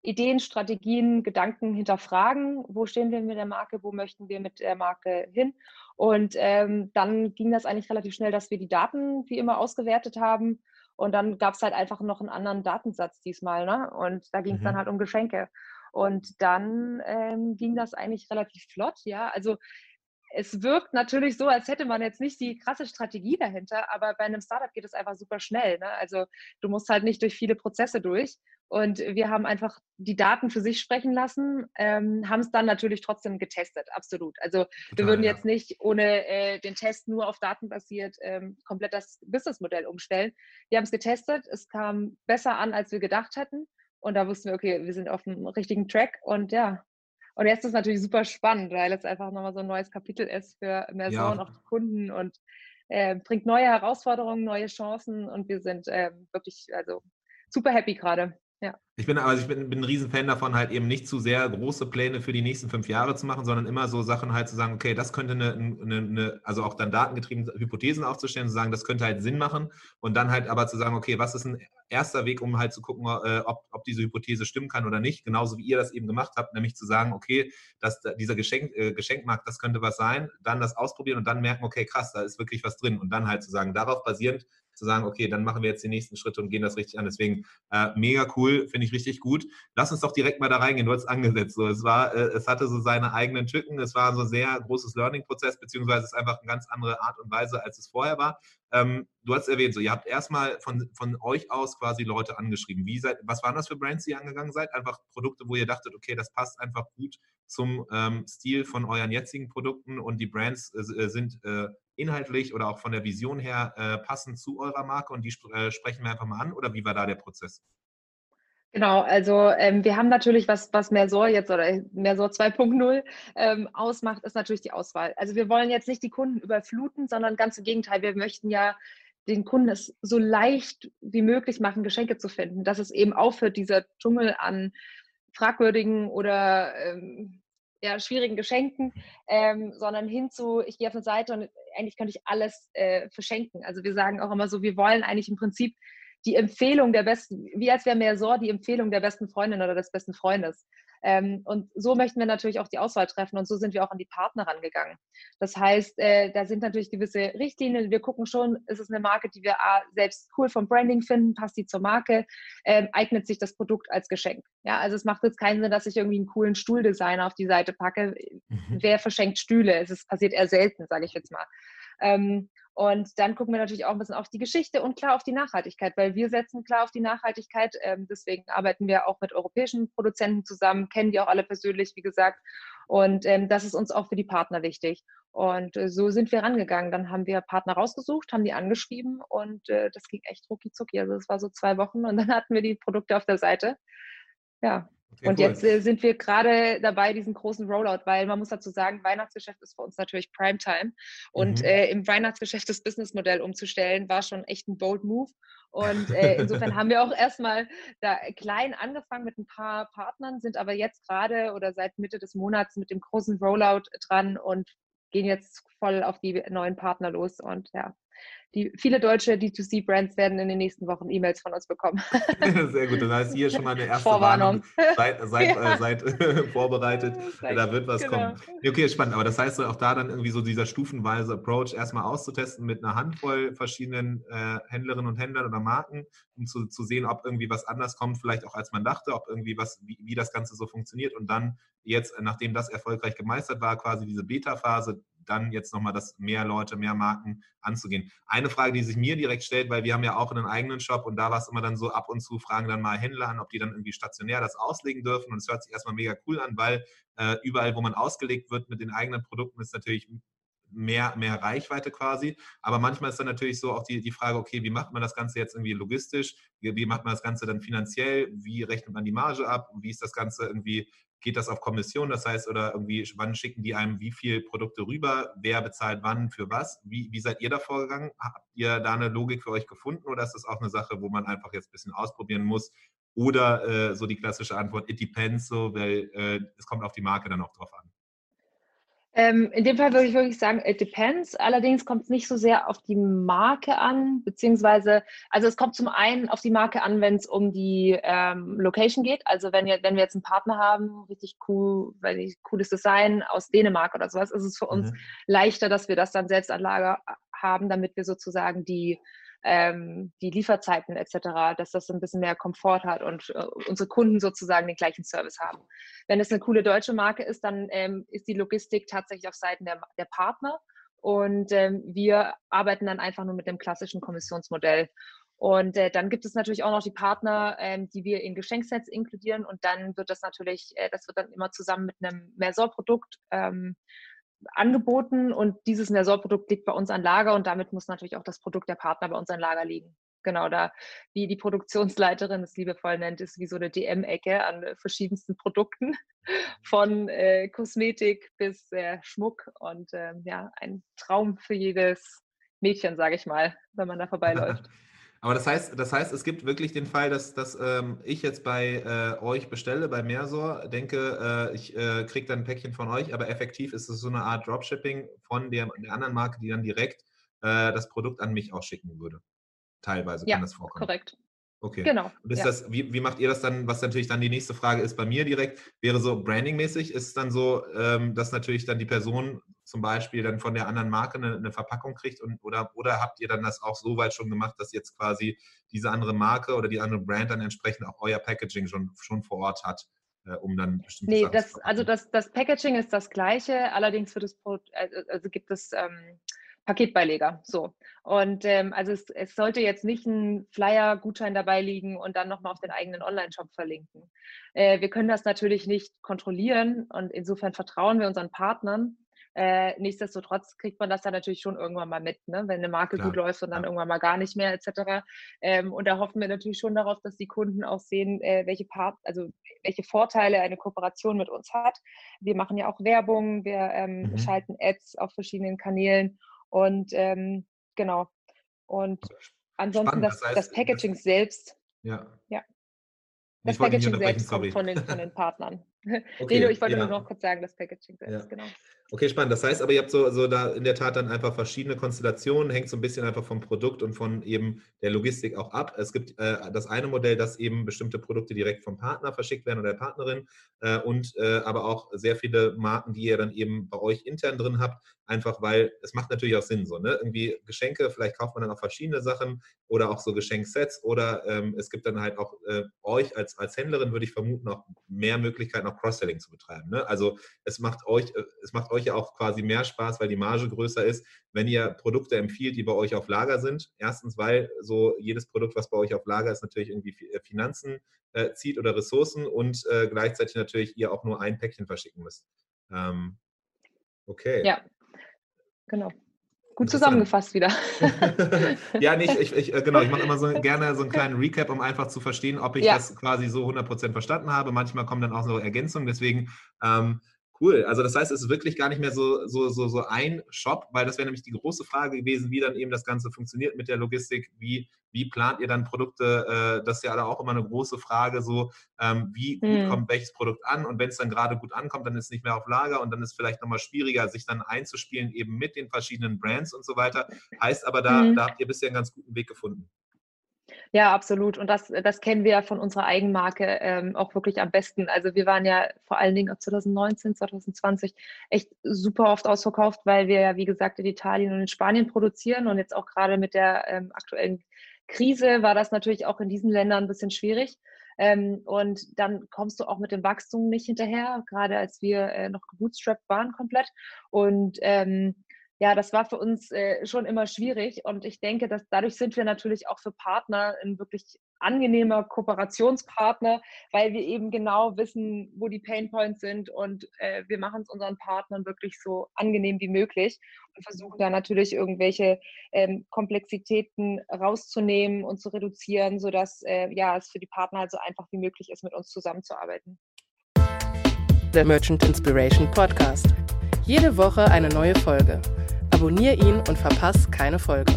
Ideen, Strategien, Gedanken hinterfragen. Wo stehen wir mit der Marke? Wo möchten wir mit der Marke hin? Und ähm, dann ging das eigentlich relativ schnell, dass wir die Daten wie immer ausgewertet haben. Und dann gab es halt einfach noch einen anderen Datensatz diesmal. Ne? Und da ging es mhm. dann halt um Geschenke. Und dann ähm, ging das eigentlich relativ flott, ja. Also es wirkt natürlich so, als hätte man jetzt nicht die krasse Strategie dahinter, aber bei einem Startup geht es einfach super schnell. Ne? Also du musst halt nicht durch viele Prozesse durch. Und wir haben einfach die Daten für sich sprechen lassen, ähm, haben es dann natürlich trotzdem getestet, absolut. Also Total, wir würden jetzt nicht ohne äh, den Test nur auf Daten basiert ähm, komplett das Businessmodell umstellen. Wir haben es getestet, es kam besser an, als wir gedacht hätten. Und da wussten wir, okay, wir sind auf dem richtigen Track und ja, und jetzt ist es natürlich super spannend, weil es einfach nochmal so ein neues Kapitel ist für Merson ja. und auch die Kunden und äh, bringt neue Herausforderungen, neue Chancen und wir sind äh, wirklich also super happy gerade. Ich bin, also ich bin, bin ein Riesenfan davon, halt eben nicht zu sehr große Pläne für die nächsten fünf Jahre zu machen, sondern immer so Sachen halt zu sagen, okay, das könnte eine, eine, eine also auch dann datengetrieben Hypothesen aufzustellen, zu sagen, das könnte halt Sinn machen und dann halt aber zu sagen, okay, was ist ein erster Weg, um halt zu gucken, äh, ob, ob diese Hypothese stimmen kann oder nicht, genauso wie ihr das eben gemacht habt, nämlich zu sagen, okay, dass dieser Geschenk, äh, Geschenkmarkt, das könnte was sein, dann das ausprobieren und dann merken, okay, krass, da ist wirklich was drin und dann halt zu sagen, darauf basierend zu sagen, okay, dann machen wir jetzt die nächsten Schritte und gehen das richtig an. Deswegen äh, mega cool, finde ich richtig gut. Lass uns doch direkt mal da reingehen. Du hast angesetzt. So, es war, äh, es hatte so seine eigenen Tücken. Es war so ein sehr großes Learning-Prozess, beziehungsweise es ist einfach eine ganz andere Art und Weise, als es vorher war. Ähm, du hast erwähnt, so ihr habt erstmal von, von euch aus quasi Leute angeschrieben. Wie seid, was waren das für Brands, die ihr angegangen seid? Einfach Produkte, wo ihr dachtet, okay, das passt einfach gut zum ähm, Stil von euren jetzigen Produkten und die Brands äh, sind äh, inhaltlich oder auch von der Vision her äh, passen zu eurer Marke und die äh, sprechen wir einfach mal an oder wie war da der Prozess? Genau, also ähm, wir haben natürlich, was, was Mersor jetzt oder Mersor 2.0 ähm, ausmacht, ist natürlich die Auswahl. Also wir wollen jetzt nicht die Kunden überfluten, sondern ganz im Gegenteil, wir möchten ja den Kunden es so leicht wie möglich machen, Geschenke zu finden, dass es eben aufhört, dieser Dschungel an fragwürdigen oder ähm, ja, schwierigen Geschenken, ähm, sondern hin zu, ich gehe auf eine Seite und eigentlich könnte ich alles äh, verschenken. Also wir sagen auch immer so, wir wollen eigentlich im Prinzip die Empfehlung der besten, wie als wäre mehr so die Empfehlung der besten Freundin oder des besten Freundes. Ähm, und so möchten wir natürlich auch die Auswahl treffen und so sind wir auch an die Partner rangegangen. Das heißt, äh, da sind natürlich gewisse Richtlinien. Wir gucken schon, ist es eine Marke, die wir A, selbst cool vom Branding finden, passt die zur Marke, ähm, eignet sich das Produkt als Geschenk. Ja, also es macht jetzt keinen Sinn, dass ich irgendwie einen coolen Stuhldesigner auf die Seite packe. Mhm. Wer verschenkt Stühle? Es ist, passiert eher selten, sage ich jetzt mal. Ähm, und dann gucken wir natürlich auch ein bisschen auf die Geschichte und klar auf die Nachhaltigkeit, weil wir setzen klar auf die Nachhaltigkeit. Ähm, deswegen arbeiten wir auch mit europäischen Produzenten zusammen, kennen die auch alle persönlich, wie gesagt. Und ähm, das ist uns auch für die Partner wichtig. Und äh, so sind wir rangegangen. Dann haben wir Partner rausgesucht, haben die angeschrieben und äh, das ging echt rucki zucki. Also es war so zwei Wochen und dann hatten wir die Produkte auf der Seite. Ja, Okay, und cool. jetzt äh, sind wir gerade dabei, diesen großen Rollout, weil man muss dazu sagen, Weihnachtsgeschäft ist für uns natürlich Primetime. Und mhm. äh, im Weihnachtsgeschäft das Businessmodell umzustellen, war schon echt ein bold Move. Und äh, insofern haben wir auch erstmal da klein angefangen mit ein paar Partnern, sind aber jetzt gerade oder seit Mitte des Monats mit dem großen Rollout dran und gehen jetzt voll auf die neuen Partner los. Und ja, die, viele deutsche D2C-Brands werden in den nächsten Wochen E-Mails von uns bekommen. Sehr gut, dann heißt hier schon mal eine erste Vorwarnung. Warnung. Seid, seid, ja. äh, seid vorbereitet, da wird was genau. kommen. Okay, spannend, aber das heißt auch da dann irgendwie so dieser stufenweise Approach erstmal auszutesten mit einer Handvoll verschiedenen äh, Händlerinnen und Händlern oder Marken, um zu, zu sehen, ob irgendwie was anders kommt, vielleicht auch als man dachte, ob irgendwie was, wie, wie das Ganze so funktioniert und dann jetzt, nachdem das erfolgreich gemeistert war, quasi diese Beta-Phase, dann jetzt nochmal das mehr Leute, mehr Marken anzugehen. Eine Frage, die sich mir direkt stellt, weil wir haben ja auch einen eigenen Shop und da war es immer dann so, ab und zu fragen dann mal Händler an, ob die dann irgendwie stationär das auslegen dürfen und es hört sich erstmal mega cool an, weil äh, überall, wo man ausgelegt wird mit den eigenen Produkten, ist natürlich mehr, mehr Reichweite quasi. Aber manchmal ist dann natürlich so auch die, die Frage, okay, wie macht man das Ganze jetzt irgendwie logistisch? Wie, wie macht man das Ganze dann finanziell? Wie rechnet man die Marge ab? Wie ist das Ganze irgendwie geht das auf Kommission? Das heißt, oder irgendwie, wann schicken die einem wie viele Produkte rüber? Wer bezahlt wann für was? Wie, wie seid ihr da vorgegangen? Habt ihr da eine Logik für euch gefunden oder ist das auch eine Sache, wo man einfach jetzt ein bisschen ausprobieren muss? Oder äh, so die klassische Antwort, it depends, so, weil äh, es kommt auf die Marke dann auch drauf an. Ähm, in dem Fall würde ich wirklich sagen, it depends. Allerdings kommt es nicht so sehr auf die Marke an, beziehungsweise, also es kommt zum einen auf die Marke an, wenn es um die ähm, Location geht. Also wenn, wir, wenn wir jetzt einen Partner haben, richtig cool, weil ich, cooles Design aus Dänemark oder sowas, ist es für uns mhm. leichter, dass wir das dann selbst an Lager haben, damit wir sozusagen die ähm, die Lieferzeiten etc., dass das ein bisschen mehr Komfort hat und äh, unsere Kunden sozusagen den gleichen Service haben. Wenn es eine coole deutsche Marke ist, dann ähm, ist die Logistik tatsächlich auf Seiten der, der Partner und ähm, wir arbeiten dann einfach nur mit dem klassischen Kommissionsmodell. Und äh, dann gibt es natürlich auch noch die Partner, ähm, die wir in Geschenksets inkludieren. Und dann wird das natürlich, äh, das wird dann immer zusammen mit einem Mersor-Produkt ähm, angeboten und dieses Mersor-Produkt liegt bei uns an Lager und damit muss natürlich auch das Produkt der Partner bei uns an Lager liegen. Genau, da, wie die Produktionsleiterin es liebevoll nennt, ist wie so eine DM-Ecke an verschiedensten Produkten, von äh, Kosmetik bis äh, Schmuck und äh, ja, ein Traum für jedes Mädchen, sage ich mal, wenn man da vorbeiläuft. Aber das heißt, das heißt, es gibt wirklich den Fall, dass, dass ähm, ich jetzt bei äh, euch bestelle, bei Mersor, denke, äh, ich äh, kriege dann ein Päckchen von euch, aber effektiv ist es so eine Art Dropshipping von der, der anderen Marke, die dann direkt äh, das Produkt an mich auch schicken würde. Teilweise ja, kann das vorkommen. Korrekt. Okay. Genau. Und ist ja. das, wie, wie macht ihr das dann, was natürlich dann die nächste Frage ist bei mir direkt, wäre so brandingmäßig, ist es dann so, ähm, dass natürlich dann die Person zum Beispiel dann von der anderen Marke eine, eine, Verpackung kriegt und oder, oder habt ihr dann das auch so weit schon gemacht, dass jetzt quasi diese andere Marke oder die andere Brand dann entsprechend auch euer Packaging schon, schon vor Ort hat? Äh, um dann bestimmte Nee, das, also das, das Packaging ist das gleiche, allerdings für das also, also gibt es ähm, Paketbeileger. So. Und ähm, also es, es, sollte jetzt nicht ein Flyer-Gutschein dabei liegen und dann nochmal auf den eigenen Online-Shop verlinken. Äh, wir können das natürlich nicht kontrollieren und insofern vertrauen wir unseren Partnern. Äh, nichtsdestotrotz kriegt man das dann natürlich schon irgendwann mal mit, ne? wenn eine Marke Klar. gut läuft und dann ja. irgendwann mal gar nicht mehr etc. Ähm, und da hoffen wir natürlich schon darauf, dass die Kunden auch sehen, äh, welche Part, also welche Vorteile eine Kooperation mit uns hat. Wir machen ja auch Werbung, wir ähm, mhm. schalten Ads auf verschiedenen Kanälen und ähm, genau. Und ansonsten das, das, heißt, das, Packaging das, selbst. Ja. ja. Das Packaging selbst kommt von den, von den Partnern. Okay, nee, ich wollte ja. nur noch kurz sagen, das Packaging ja. genau. Okay, spannend. Das heißt aber, ihr habt so, so da in der Tat dann einfach verschiedene Konstellationen, hängt so ein bisschen einfach vom Produkt und von eben der Logistik auch ab. Es gibt äh, das eine Modell, dass eben bestimmte Produkte direkt vom Partner verschickt werden oder der Partnerin äh, und äh, aber auch sehr viele Marken, die ihr dann eben bei euch intern drin habt, einfach weil es macht natürlich auch Sinn so, ne? Irgendwie Geschenke, vielleicht kauft man dann auch verschiedene Sachen oder auch so Geschenksets oder ähm, es gibt dann halt auch äh, euch als, als Händlerin, würde ich vermuten, auch mehr Möglichkeiten, auch Cross-Selling zu betreiben. Ne? Also es macht euch, äh, es macht euch ja auch quasi mehr Spaß, weil die Marge größer ist, wenn ihr Produkte empfiehlt, die bei euch auf Lager sind. Erstens, weil so jedes Produkt, was bei euch auf Lager ist, natürlich irgendwie äh, Finanzen äh, zieht oder Ressourcen und äh, gleichzeitig natürlich ihr auch nur ein Päckchen verschicken müsst. Ähm, okay. Ja, genau. Gut zusammengefasst wieder. ja, nicht, ich, ich, äh, genau, ich mache immer so gerne so einen kleinen Recap, um einfach zu verstehen, ob ich ja. das quasi so 100% verstanden habe. Manchmal kommen dann auch so Ergänzungen, deswegen ähm, Cool. Also das heißt, es ist wirklich gar nicht mehr so, so, so, so ein Shop, weil das wäre nämlich die große Frage gewesen, wie dann eben das Ganze funktioniert mit der Logistik. Wie, wie plant ihr dann Produkte? Äh, das ist ja auch immer eine große Frage, so ähm, wie gut hm. kommt welches Produkt an und wenn es dann gerade gut ankommt, dann ist es nicht mehr auf Lager und dann ist es vielleicht nochmal schwieriger, sich dann einzuspielen eben mit den verschiedenen Brands und so weiter. Heißt aber, da, hm. da habt ihr bisher einen ganz guten Weg gefunden. Ja, absolut. Und das, das kennen wir ja von unserer Eigenmarke ähm, auch wirklich am besten. Also wir waren ja vor allen Dingen ab 2019, 2020 echt super oft ausverkauft, weil wir ja, wie gesagt, in Italien und in Spanien produzieren. Und jetzt auch gerade mit der ähm, aktuellen Krise war das natürlich auch in diesen Ländern ein bisschen schwierig. Ähm, und dann kommst du auch mit dem Wachstum nicht hinterher, gerade als wir äh, noch gebootstrapped waren komplett. Und ähm, ja, das war für uns äh, schon immer schwierig. Und ich denke, dass dadurch sind wir natürlich auch für Partner ein wirklich angenehmer Kooperationspartner, weil wir eben genau wissen, wo die Painpoints sind und äh, wir machen es unseren Partnern wirklich so angenehm wie möglich und versuchen da natürlich irgendwelche ähm, Komplexitäten rauszunehmen und zu reduzieren, sodass äh, ja, es für die Partner halt so einfach wie möglich ist, mit uns zusammenzuarbeiten. Der Merchant Inspiration Podcast. Jede Woche eine neue Folge. Abonnier ihn und verpass keine Folge.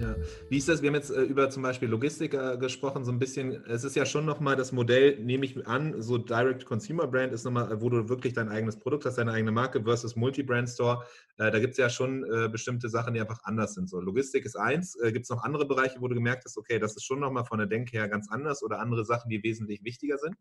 Ja. Wie ist das? Wir haben jetzt äh, über zum Beispiel Logistik äh, gesprochen, so ein bisschen. Es ist ja schon nochmal das Modell, nehme ich an, so Direct-Consumer-Brand ist nochmal, wo du wirklich dein eigenes Produkt hast, deine eigene Marke versus Multi-Brand-Store. Äh, da gibt es ja schon äh, bestimmte Sachen, die einfach anders sind. So, Logistik ist eins. Äh, gibt es noch andere Bereiche, wo du gemerkt hast, okay, das ist schon nochmal von der Denke her ganz anders oder andere Sachen, die wesentlich wichtiger sind?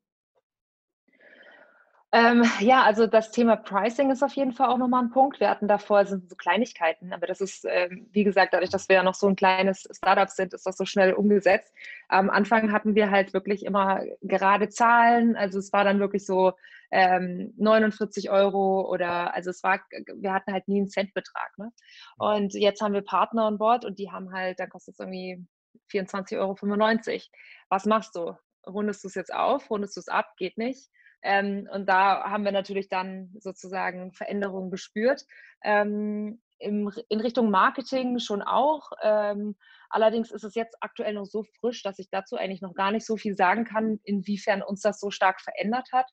Ähm, ja, also das Thema Pricing ist auf jeden Fall auch nochmal ein Punkt. Wir hatten davor sind so Kleinigkeiten, aber das ist, ähm, wie gesagt, dadurch, dass wir ja noch so ein kleines Startup sind, ist das so schnell umgesetzt. Am Anfang hatten wir halt wirklich immer gerade Zahlen, also es war dann wirklich so ähm, 49 Euro oder, also es war, wir hatten halt nie einen Centbetrag. Ne? Und jetzt haben wir Partner an Bord und die haben halt, da kostet es irgendwie 24,95 Euro. Was machst du? Rundest du es jetzt auf, rundest du es ab, geht nicht ähm, und da haben wir natürlich dann sozusagen Veränderungen gespürt. Ähm, im, in Richtung Marketing schon auch. Ähm, allerdings ist es jetzt aktuell noch so frisch, dass ich dazu eigentlich noch gar nicht so viel sagen kann, inwiefern uns das so stark verändert hat.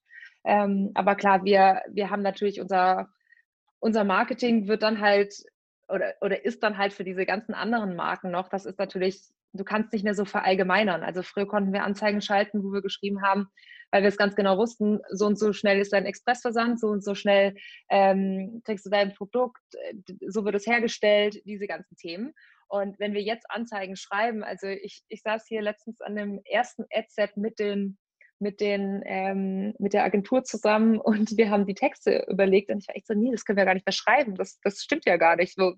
Ähm, aber klar, wir, wir haben natürlich unser, unser Marketing wird dann halt oder, oder ist dann halt für diese ganzen anderen Marken noch, das ist natürlich, du kannst nicht mehr so verallgemeinern. Also früher konnten wir Anzeigen schalten, wo wir geschrieben haben, weil wir es ganz genau wussten, so und so schnell ist dein Expressversand, so und so schnell ähm, kriegst du dein Produkt, äh, so wird es hergestellt, diese ganzen Themen. Und wenn wir jetzt Anzeigen schreiben, also ich, ich saß hier letztens an dem ersten Adset mit den mit, den, ähm, mit der Agentur zusammen und wir haben die Texte überlegt und ich war echt so, nee, das können wir gar nicht mehr schreiben. Das, das stimmt ja gar nicht. Wir,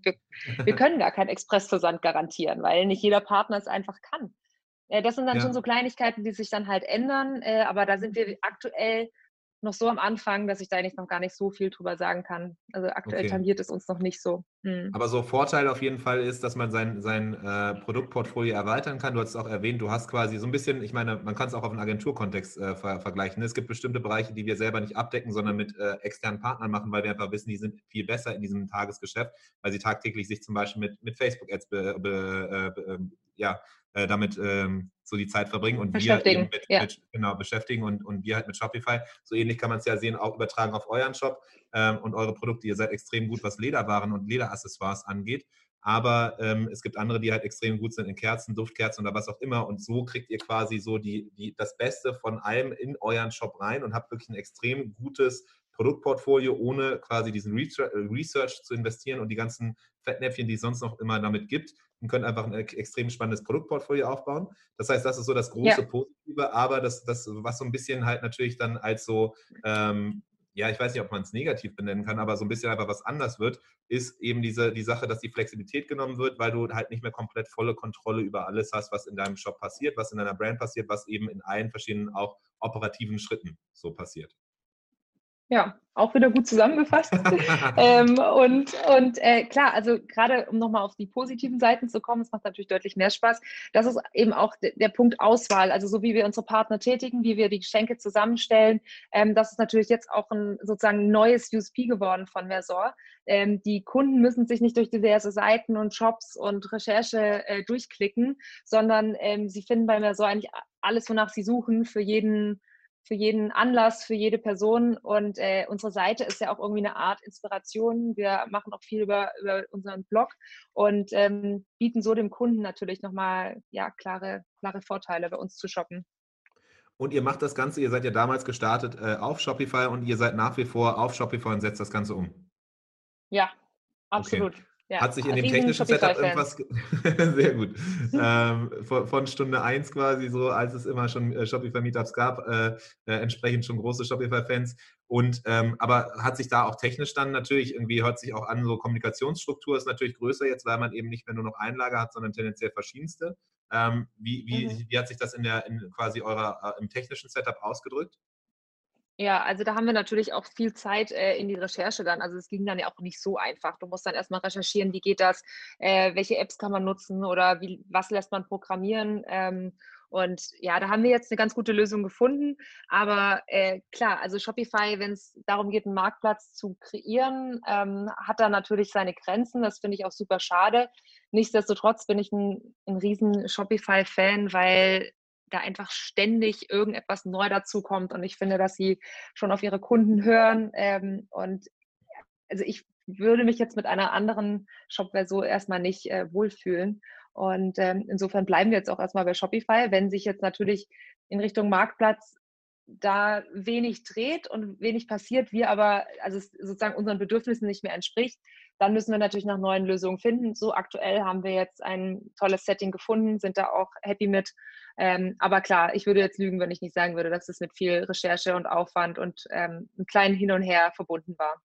wir können gar keinen Expressversand garantieren, weil nicht jeder Partner es einfach kann. Äh, das sind dann ja. schon so Kleinigkeiten, die sich dann halt ändern, äh, aber da sind wir aktuell noch so am Anfang, dass ich da eigentlich noch gar nicht so viel drüber sagen kann. Also aktuell okay. tangiert es uns noch nicht so. Hm. Aber so Vorteil auf jeden Fall ist, dass man sein, sein äh, Produktportfolio erweitern kann. Du hast es auch erwähnt, du hast quasi so ein bisschen, ich meine, man kann es auch auf einen Agenturkontext äh, ver vergleichen. Es gibt bestimmte Bereiche, die wir selber nicht abdecken, sondern mit äh, externen Partnern machen, weil wir einfach wissen, die sind viel besser in diesem Tagesgeschäft, weil sie tagtäglich sich zum Beispiel mit, mit Facebook-Ads äh, ähm, ja, äh, damit ähm, so die Zeit verbringen und wir eben mit, ja. mit, genau, beschäftigen und, und wir halt mit Shopify. So ähnlich kann man es ja sehen, auch übertragen auf euren Shop ähm, und eure Produkte. Ihr seid extrem gut, was Lederwaren und Lederaccessoires angeht. Aber ähm, es gibt andere, die halt extrem gut sind in Kerzen, Duftkerzen oder was auch immer. Und so kriegt ihr quasi so die, die, das Beste von allem in euren Shop rein und habt wirklich ein extrem gutes Produktportfolio, ohne quasi diesen Research zu investieren und die ganzen Fettnäpfchen, die es sonst noch immer damit gibt und könnt einfach ein extrem spannendes Produktportfolio aufbauen. Das heißt, das ist so das große ja. Positive, aber das, das, was so ein bisschen halt natürlich dann als so, ähm, ja, ich weiß nicht, ob man es negativ benennen kann, aber so ein bisschen einfach was anders wird, ist eben diese die Sache, dass die Flexibilität genommen wird, weil du halt nicht mehr komplett volle Kontrolle über alles hast, was in deinem Shop passiert, was in deiner Brand passiert, was eben in allen verschiedenen auch operativen Schritten so passiert. Ja, auch wieder gut zusammengefasst. ähm, und und äh, klar, also gerade um nochmal auf die positiven Seiten zu kommen, es macht natürlich deutlich mehr Spaß. Das ist eben auch der Punkt Auswahl, also so wie wir unsere Partner tätigen, wie wir die Geschenke zusammenstellen. Ähm, das ist natürlich jetzt auch ein sozusagen neues USP geworden von Mersor. Ähm, die Kunden müssen sich nicht durch diverse Seiten und Shops und Recherche äh, durchklicken, sondern ähm, sie finden bei Mersor eigentlich alles, wonach sie suchen, für jeden für jeden Anlass, für jede Person. Und äh, unsere Seite ist ja auch irgendwie eine Art Inspiration. Wir machen auch viel über, über unseren Blog und ähm, bieten so dem Kunden natürlich nochmal ja, klare, klare Vorteile bei uns zu shoppen. Und ihr macht das Ganze, ihr seid ja damals gestartet äh, auf Shopify und ihr seid nach wie vor auf Shopify und setzt das Ganze um. Ja, absolut. Okay. Ja, Hat sich in dem technischen Setup irgendwas. Sehr gut. ähm, von, von, Stunde 1 quasi so, als es immer schon äh, Shopify-Meetups gab, äh, äh, entsprechend schon große Shopify-Fans. Und ähm, aber hat sich da auch technisch dann natürlich irgendwie, hört sich auch an, so Kommunikationsstruktur ist natürlich größer jetzt, weil man eben nicht mehr nur noch Einlage hat, sondern tendenziell verschiedenste. Ähm, wie, wie, mhm. wie hat sich das in der in quasi eurer äh, im technischen Setup ausgedrückt? Ja, also da haben wir natürlich auch viel Zeit äh, in die Recherche dann. Also es ging dann ja auch nicht so einfach. Du musst dann erstmal recherchieren, wie geht das, äh, welche Apps kann man nutzen oder wie, was lässt man programmieren. Ähm, und ja, da haben wir jetzt eine ganz gute Lösung gefunden. Aber äh, klar, also Shopify, wenn es darum geht, einen Marktplatz zu kreieren, ähm, hat da natürlich seine Grenzen. Das finde ich auch super schade. Nichtsdestotrotz bin ich ein, ein riesen Shopify-Fan, weil da einfach ständig irgendetwas neu dazukommt. Und ich finde, dass sie schon auf ihre Kunden hören. Ähm, und also ich würde mich jetzt mit einer anderen Shop-Version erstmal nicht äh, wohlfühlen. Und ähm, insofern bleiben wir jetzt auch erstmal bei Shopify. Wenn sich jetzt natürlich in Richtung Marktplatz da wenig dreht und wenig passiert, wir aber, also sozusagen unseren Bedürfnissen nicht mehr entspricht, dann müssen wir natürlich nach neuen Lösungen finden. So aktuell haben wir jetzt ein tolles Setting gefunden, sind da auch happy mit. Ähm, aber klar, ich würde jetzt lügen, wenn ich nicht sagen würde, dass es mit viel Recherche und Aufwand und ähm, einem kleinen Hin und Her verbunden war.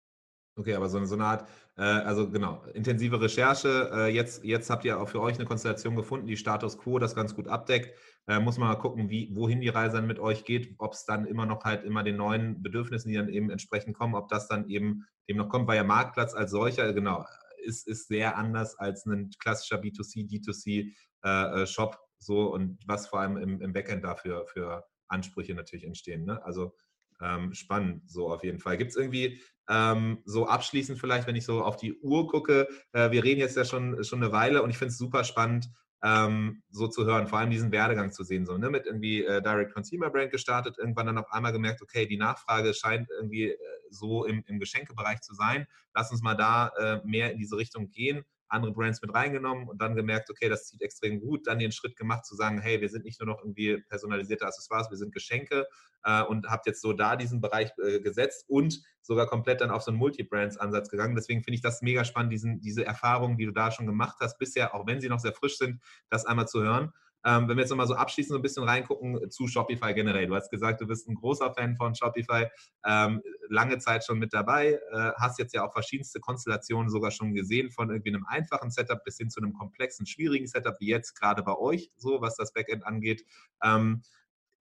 Okay, aber so, so eine Art, äh, also genau, intensive Recherche. Äh, jetzt, jetzt habt ihr auch für euch eine Konstellation gefunden, die Status Quo das ganz gut abdeckt. Äh, muss man mal gucken, wie, wohin die Reise dann mit euch geht, ob es dann immer noch halt immer den neuen Bedürfnissen, die dann eben entsprechend kommen, ob das dann eben dem noch kommt, weil ja Marktplatz als solcher, genau, ist, ist sehr anders als ein klassischer B2C, D2C äh, äh, so und was vor allem im, im Backend dafür für Ansprüche natürlich entstehen. Ne? Also ähm, spannend, so auf jeden Fall. Gibt es irgendwie ähm, so abschließend vielleicht, wenn ich so auf die Uhr gucke, äh, wir reden jetzt ja schon, schon eine Weile und ich finde es super spannend, ähm, so zu hören, vor allem diesen Werdegang zu sehen, so ne, mit irgendwie äh, Direct Consumer Brand gestartet, irgendwann dann auf einmal gemerkt, okay, die Nachfrage scheint irgendwie äh, so im, im Geschenkebereich zu sein, lass uns mal da äh, mehr in diese Richtung gehen andere Brands mit reingenommen und dann gemerkt, okay, das zieht extrem gut, dann den Schritt gemacht zu sagen, hey, wir sind nicht nur noch irgendwie personalisierte Accessoires, wir sind Geschenke äh, und habt jetzt so da diesen Bereich äh, gesetzt und sogar komplett dann auf so einen Multi-Brands-Ansatz gegangen. Deswegen finde ich das mega spannend, diesen, diese Erfahrungen, die du da schon gemacht hast, bisher, auch wenn sie noch sehr frisch sind, das einmal zu hören. Ähm, wenn wir jetzt nochmal so abschließend so ein bisschen reingucken zu Shopify generell. Du hast gesagt, du bist ein großer Fan von Shopify, ähm, lange Zeit schon mit dabei, äh, hast jetzt ja auch verschiedenste Konstellationen sogar schon gesehen, von irgendwie einem einfachen Setup bis hin zu einem komplexen, schwierigen Setup, wie jetzt gerade bei euch, so was das Backend angeht. Ähm,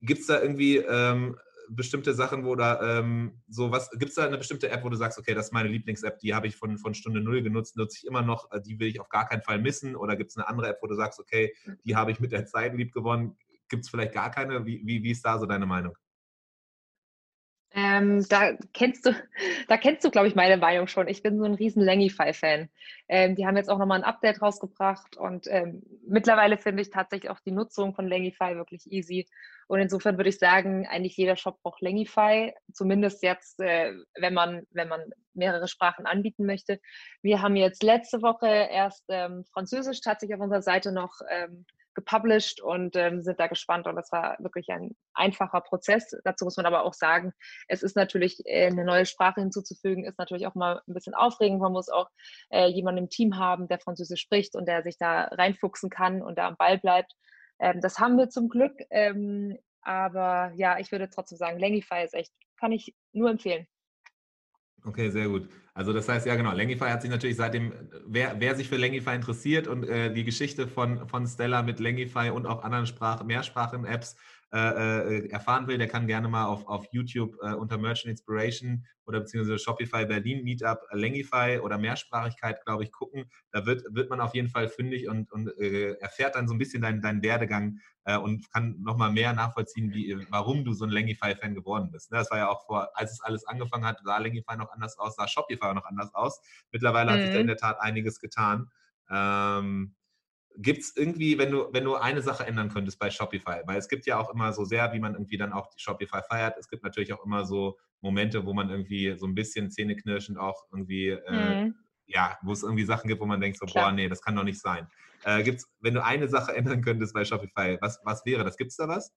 Gibt es da irgendwie ähm, bestimmte Sachen, wo da ähm, so was, gibt es da eine bestimmte App, wo du sagst, okay, das ist meine Lieblings-App, die habe ich von, von Stunde null genutzt, nutze ich immer noch, äh, die will ich auf gar keinen Fall missen? Oder gibt es eine andere App, wo du sagst, okay, die habe ich mit der Zeit lieb gewonnen? Gibt es vielleicht gar keine? Wie, wie, wie ist da so deine Meinung? Ähm, da kennst du, da kennst du, glaube ich, meine Meinung schon. Ich bin so ein riesen Langify-Fan. Ähm, die haben jetzt auch nochmal ein Update rausgebracht und ähm, mittlerweile finde ich tatsächlich auch die Nutzung von Langify wirklich easy. Und insofern würde ich sagen, eigentlich jeder Shop braucht Langify, zumindest jetzt, äh, wenn man, wenn man mehrere Sprachen anbieten möchte. Wir haben jetzt letzte Woche erst ähm, Französisch tatsächlich auf unserer Seite noch ähm, gepublished und ähm, sind da gespannt. Und das war wirklich ein einfacher Prozess. Dazu muss man aber auch sagen, es ist natürlich äh, eine neue Sprache hinzuzufügen, ist natürlich auch mal ein bisschen aufregend. Man muss auch äh, jemanden im Team haben, der Französisch spricht und der sich da reinfuchsen kann und da am Ball bleibt. Ähm, das haben wir zum Glück. Ähm, aber ja, ich würde trotzdem sagen, Langify ist echt, kann ich nur empfehlen. Okay, sehr gut. Also das heißt, ja genau, Langify hat sich natürlich seitdem, wer, wer sich für Langify interessiert und äh, die Geschichte von, von Stella mit Langify und auch anderen Sprach, Mehrsprachen-Apps äh, äh, erfahren will, der kann gerne mal auf, auf YouTube äh, unter Merchant Inspiration oder beziehungsweise Shopify Berlin Meetup Langify oder Mehrsprachigkeit, glaube ich, gucken. Da wird, wird man auf jeden Fall fündig und, und äh, erfährt dann so ein bisschen deinen, deinen Werdegang äh, und kann nochmal mehr nachvollziehen, wie, warum du so ein Langify-Fan geworden bist. Ne? Das war ja auch vor, als es alles angefangen hat, sah Langify noch anders aus, sah Shopify noch anders aus. Mittlerweile mhm. hat sich da in mhm. der Tat einiges getan. Ähm, Gibt es irgendwie, wenn du, wenn du eine Sache ändern könntest bei Shopify, weil es gibt ja auch immer so sehr, wie man irgendwie dann auch die Shopify feiert, es gibt natürlich auch immer so Momente, wo man irgendwie so ein bisschen zähneknirschend auch irgendwie, äh, mhm. ja, wo es irgendwie Sachen gibt, wo man denkt so, Klar. boah, nee, das kann doch nicht sein. Äh, gibt's, wenn du eine Sache ändern könntest bei Shopify, was, was wäre das? Gibt es da was?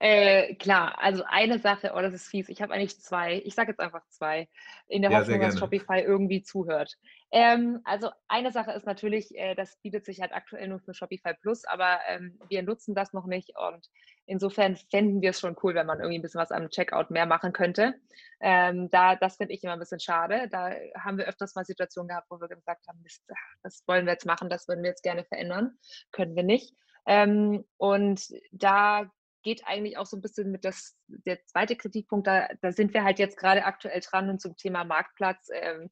Äh, klar, also eine Sache, oh, das ist fies. Ich habe eigentlich zwei. Ich sage jetzt einfach zwei, in der ja, Hoffnung, dass Shopify irgendwie zuhört. Ähm, also eine Sache ist natürlich, äh, das bietet sich halt aktuell nur für Shopify Plus, aber ähm, wir nutzen das noch nicht und insofern fänden wir es schon cool, wenn man irgendwie ein bisschen was am Checkout mehr machen könnte. Ähm, da, das finde ich immer ein bisschen schade. Da haben wir öfters mal Situationen gehabt, wo wir gesagt haben, Mist, das wollen wir jetzt machen, das würden wir jetzt gerne verändern, können wir nicht. Ähm, und da geht eigentlich auch so ein bisschen mit das, der zweite Kritikpunkt, da, da sind wir halt jetzt gerade aktuell dran und zum Thema Marktplatz. Ähm,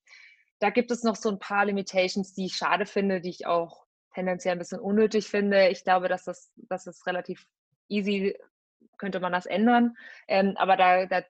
da gibt es noch so ein paar Limitations, die ich schade finde, die ich auch tendenziell ein bisschen unnötig finde. Ich glaube, dass das, dass das relativ easy könnte man das ändern. Ähm, aber da, da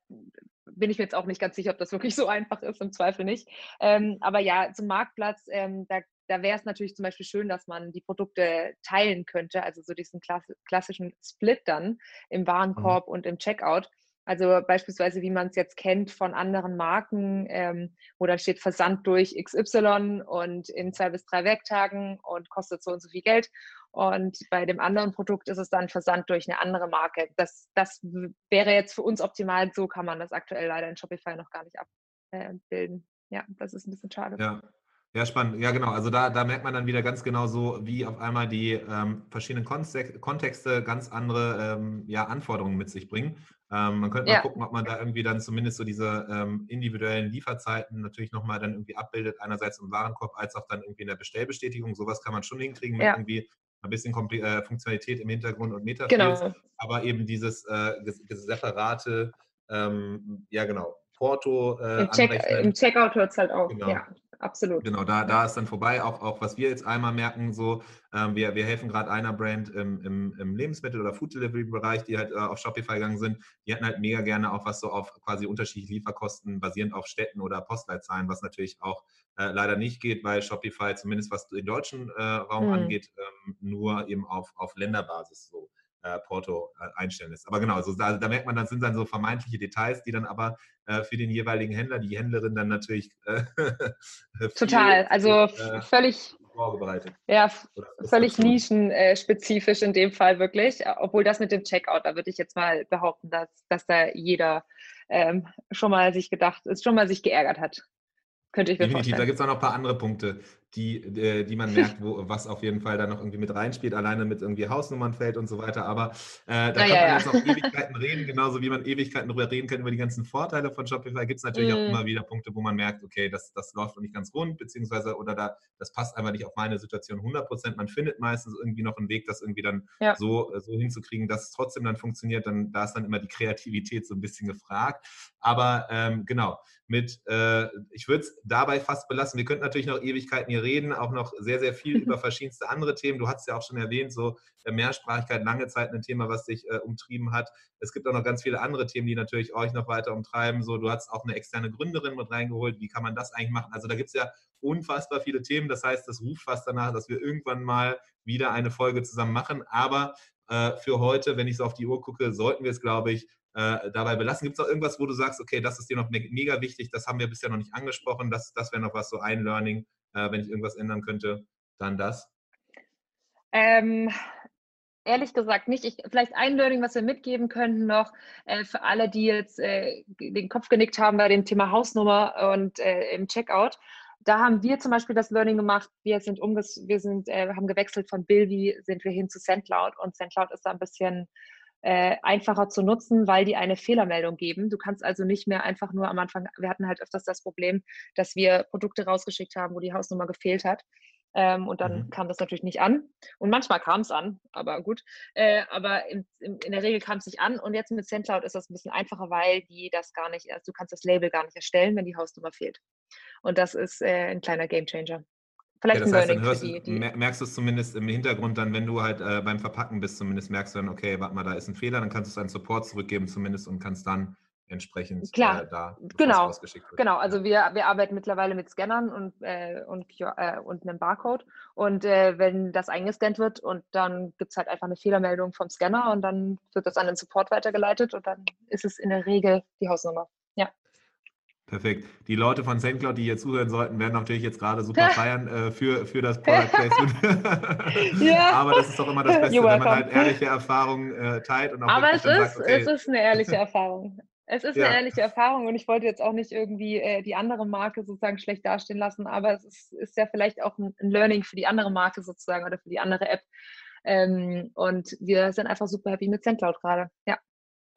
bin ich mir jetzt auch nicht ganz sicher, ob das wirklich so einfach ist, im Zweifel nicht. Ähm, aber ja, zum Marktplatz, ähm, da, da wäre es natürlich zum Beispiel schön, dass man die Produkte teilen könnte, also so diesen klassischen Split dann im mhm. Warenkorb mhm. und im Checkout. Also beispielsweise, wie man es jetzt kennt von anderen Marken, ähm, wo dann steht Versand durch XY und in zwei bis drei Werktagen und kostet so und so viel Geld. Und bei dem anderen Produkt ist es dann Versand durch eine andere Marke. Das, das wäre jetzt für uns optimal. So kann man das aktuell leider in Shopify noch gar nicht abbilden. Ja, das ist ein bisschen schade. Ja, ja, spannend. Ja, genau. Also da, da merkt man dann wieder ganz genau so, wie auf einmal die ähm, verschiedenen Kontexte ganz andere ähm, ja, Anforderungen mit sich bringen. Ähm, man könnte ja. mal gucken, ob man da irgendwie dann zumindest so diese ähm, individuellen Lieferzeiten natürlich nochmal dann irgendwie abbildet, einerseits im Warenkorb als auch dann irgendwie in der Bestellbestätigung. Sowas kann man schon hinkriegen mit ja. irgendwie ein bisschen Kompl äh, Funktionalität im Hintergrund und Metafields. Genau. Aber eben dieses äh, separate, ähm, ja genau, Porto. Äh, Im, Check, Im Checkout hört es halt auf. Genau. Ja absolut. Genau, da, da ist dann vorbei. Auch, auch was wir jetzt einmal merken, so, ähm, wir, wir helfen gerade einer Brand im, im, im Lebensmittel- oder Food-Delivery-Bereich, die halt äh, auf Shopify gegangen sind. Die hätten halt mega gerne auch was so auf quasi unterschiedliche Lieferkosten basierend auf Städten oder Postleitzahlen, was natürlich auch äh, leider nicht geht, weil Shopify, zumindest was den deutschen äh, Raum mhm. angeht, ähm, nur eben auf, auf Länderbasis so Porto äh, einstellen lässt. Aber genau, also da, da, merkt man, das sind dann so vermeintliche Details, die dann aber äh, für den jeweiligen Händler, die Händlerin dann natürlich äh, total, also äh, völlig vorbereitet. Ja, völlig nischenspezifisch in dem Fall wirklich. Obwohl das mit dem Checkout, da würde ich jetzt mal behaupten, dass, dass da jeder ähm, schon mal sich gedacht, schon mal sich geärgert hat. Könnte ich mir Definitiv, vorstellen. da gibt es auch noch ein paar andere Punkte, die, äh, die man merkt, wo, was auf jeden Fall da noch irgendwie mit reinspielt, alleine mit irgendwie Hausnummernfeld und so weiter. Aber äh, da ja, kann ja, man ja. jetzt noch Ewigkeiten reden, genauso wie man Ewigkeiten darüber reden kann, über die ganzen Vorteile von Shopify. Gibt es natürlich mm. auch immer wieder Punkte, wo man merkt, okay, das, das läuft noch nicht ganz rund, beziehungsweise oder da, das passt einfach nicht auf meine Situation 100 Prozent. Man findet meistens irgendwie noch einen Weg, das irgendwie dann so, so hinzukriegen, dass es trotzdem dann funktioniert. Dann, da ist dann immer die Kreativität so ein bisschen gefragt. Aber ähm, genau, mit, äh, ich würde es dabei fast belassen. Wir könnten natürlich noch Ewigkeiten hier reden, auch noch sehr, sehr viel über verschiedenste andere Themen. Du hast ja auch schon erwähnt, so äh, Mehrsprachigkeit lange Zeit ein Thema, was dich äh, umtrieben hat. Es gibt auch noch ganz viele andere Themen, die natürlich euch noch weiter umtreiben. So, du hast auch eine externe Gründerin mit reingeholt. Wie kann man das eigentlich machen? Also da gibt es ja unfassbar viele Themen. Das heißt, das ruft fast danach, dass wir irgendwann mal wieder eine Folge zusammen machen. Aber äh, für heute, wenn ich so auf die Uhr gucke, sollten wir es, glaube ich, äh, dabei belassen. Gibt es auch irgendwas, wo du sagst, okay, das ist dir noch mega wichtig, das haben wir bisher noch nicht angesprochen, das, das wäre noch was, so ein Learning, äh, wenn ich irgendwas ändern könnte, dann das? Ähm, ehrlich gesagt nicht. Ich, vielleicht ein Learning, was wir mitgeben könnten noch äh, für alle, die jetzt äh, den Kopf genickt haben bei dem Thema Hausnummer und äh, im Checkout. Da haben wir zum Beispiel das Learning gemacht. Wir sind umges wir sind, äh, haben gewechselt von Bilby, sind wir hin zu SendCloud und SendCloud ist da ein bisschen äh, einfacher zu nutzen, weil die eine Fehlermeldung geben. Du kannst also nicht mehr einfach nur am Anfang, wir hatten halt öfters das Problem, dass wir Produkte rausgeschickt haben, wo die Hausnummer gefehlt hat. Ähm, und dann mhm. kam das natürlich nicht an. Und manchmal kam es an, aber gut. Äh, aber in, in, in, der Regel kam es nicht an. Und jetzt mit SendCloud ist das ein bisschen einfacher, weil die das gar nicht, also du kannst das Label gar nicht erstellen, wenn die Hausnummer fehlt. Und das ist äh, ein kleiner Gamechanger. Vielleicht ja, das heißt, dann hörst, die, die merkst du es zumindest im Hintergrund dann, wenn du halt äh, beim Verpacken bist, zumindest merkst du dann, okay, warte mal, da ist ein Fehler, dann kannst du es einen Support zurückgeben zumindest und kannst dann entsprechend Klar, äh, da genau, genau. Also wir, wir arbeiten mittlerweile mit Scannern und, äh, und, äh, und einem Barcode und äh, wenn das eingescannt wird und dann gibt es halt einfach eine Fehlermeldung vom Scanner und dann wird das an den Support weitergeleitet und dann ist es in der Regel die Hausnummer. Ja. Perfekt. Die Leute von SendCloud, die hier zuhören sollten, werden natürlich jetzt gerade super feiern äh, für, für das Product Placement. ja. Aber das ist doch immer das Beste, wenn man halt ehrliche Erfahrungen äh, teilt. Und auch Aber es ist, sagt, okay. es ist eine ehrliche Erfahrung. Es ist ja. eine ehrliche Erfahrung und ich wollte jetzt auch nicht irgendwie äh, die andere Marke sozusagen schlecht dastehen lassen, aber es ist, ist ja vielleicht auch ein, ein, Learning für die andere Marke sozusagen oder für die andere App. Ähm, und wir sind einfach super happy mit SendCloud gerade. Ja.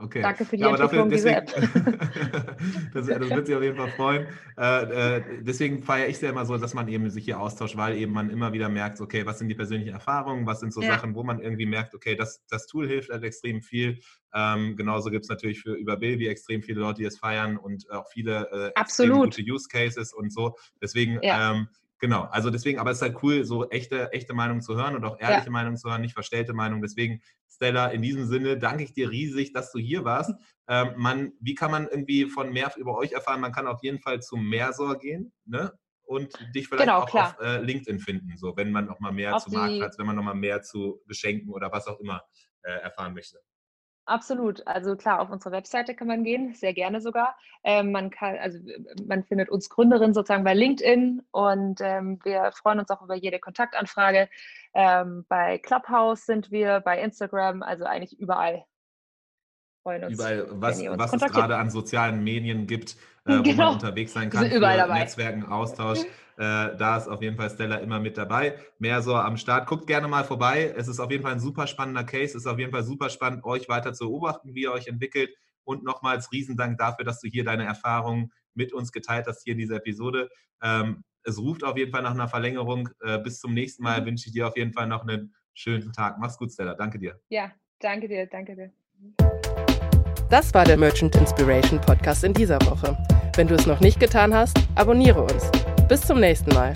Okay. Danke für die ja, Entwicklung dafür, deswegen, das, das, wird sich auf jeden Fall freuen. Äh, äh, deswegen feiere ich es ja immer so, dass man eben sich hier austauscht, weil eben man immer wieder merkt, okay, was sind die persönlichen Erfahrungen, was sind so ja. Sachen, wo man irgendwie merkt, okay, das, das Tool hilft halt extrem viel. Ähm, genauso gibt es natürlich für über Bilby extrem viele Leute, die es feiern und auch viele äh, gute Use Cases und so. Deswegen ja. ähm, Genau, also deswegen, aber es ist halt cool, so echte, echte Meinungen zu hören und auch ehrliche ja. Meinungen zu hören, nicht verstellte Meinungen. Deswegen, Stella, in diesem Sinne danke ich dir riesig, dass du hier warst. Ähm, man, wie kann man irgendwie von mehr über euch erfahren? Man kann auf jeden Fall zu Mersor gehen, ne? Und dich vielleicht genau, auch klar. auf äh, LinkedIn finden, so wenn man noch mal mehr auf zu Marktplatz, wenn man noch mal mehr zu Geschenken oder was auch immer äh, erfahren möchte. Absolut. Also klar, auf unsere Webseite kann man gehen, sehr gerne sogar. Ähm, man kann, also man findet uns Gründerin sozusagen bei LinkedIn und ähm, wir freuen uns auch über jede Kontaktanfrage. Ähm, bei Clubhouse sind wir, bei Instagram, also eigentlich überall. Freuen uns, überall, was, was es gerade an sozialen Medien gibt, äh, wo genau. man unterwegs sein kann, überall dabei. Netzwerken, Austausch. Äh, da ist auf jeden Fall Stella immer mit dabei. Mehr so am Start. Guckt gerne mal vorbei. Es ist auf jeden Fall ein super spannender Case. Es ist auf jeden Fall super spannend, euch weiter zu beobachten, wie ihr euch entwickelt. Und nochmals Riesendank dafür, dass du hier deine Erfahrungen mit uns geteilt hast, hier in dieser Episode. Ähm, es ruft auf jeden Fall nach einer Verlängerung. Äh, bis zum nächsten Mal mhm. wünsche ich dir auf jeden Fall noch einen schönen Tag. Mach's gut, Stella. Danke dir. Ja, danke dir, danke dir. Das war der Merchant Inspiration Podcast in dieser Woche. Wenn du es noch nicht getan hast, abonniere uns. Bis zum nächsten Mal.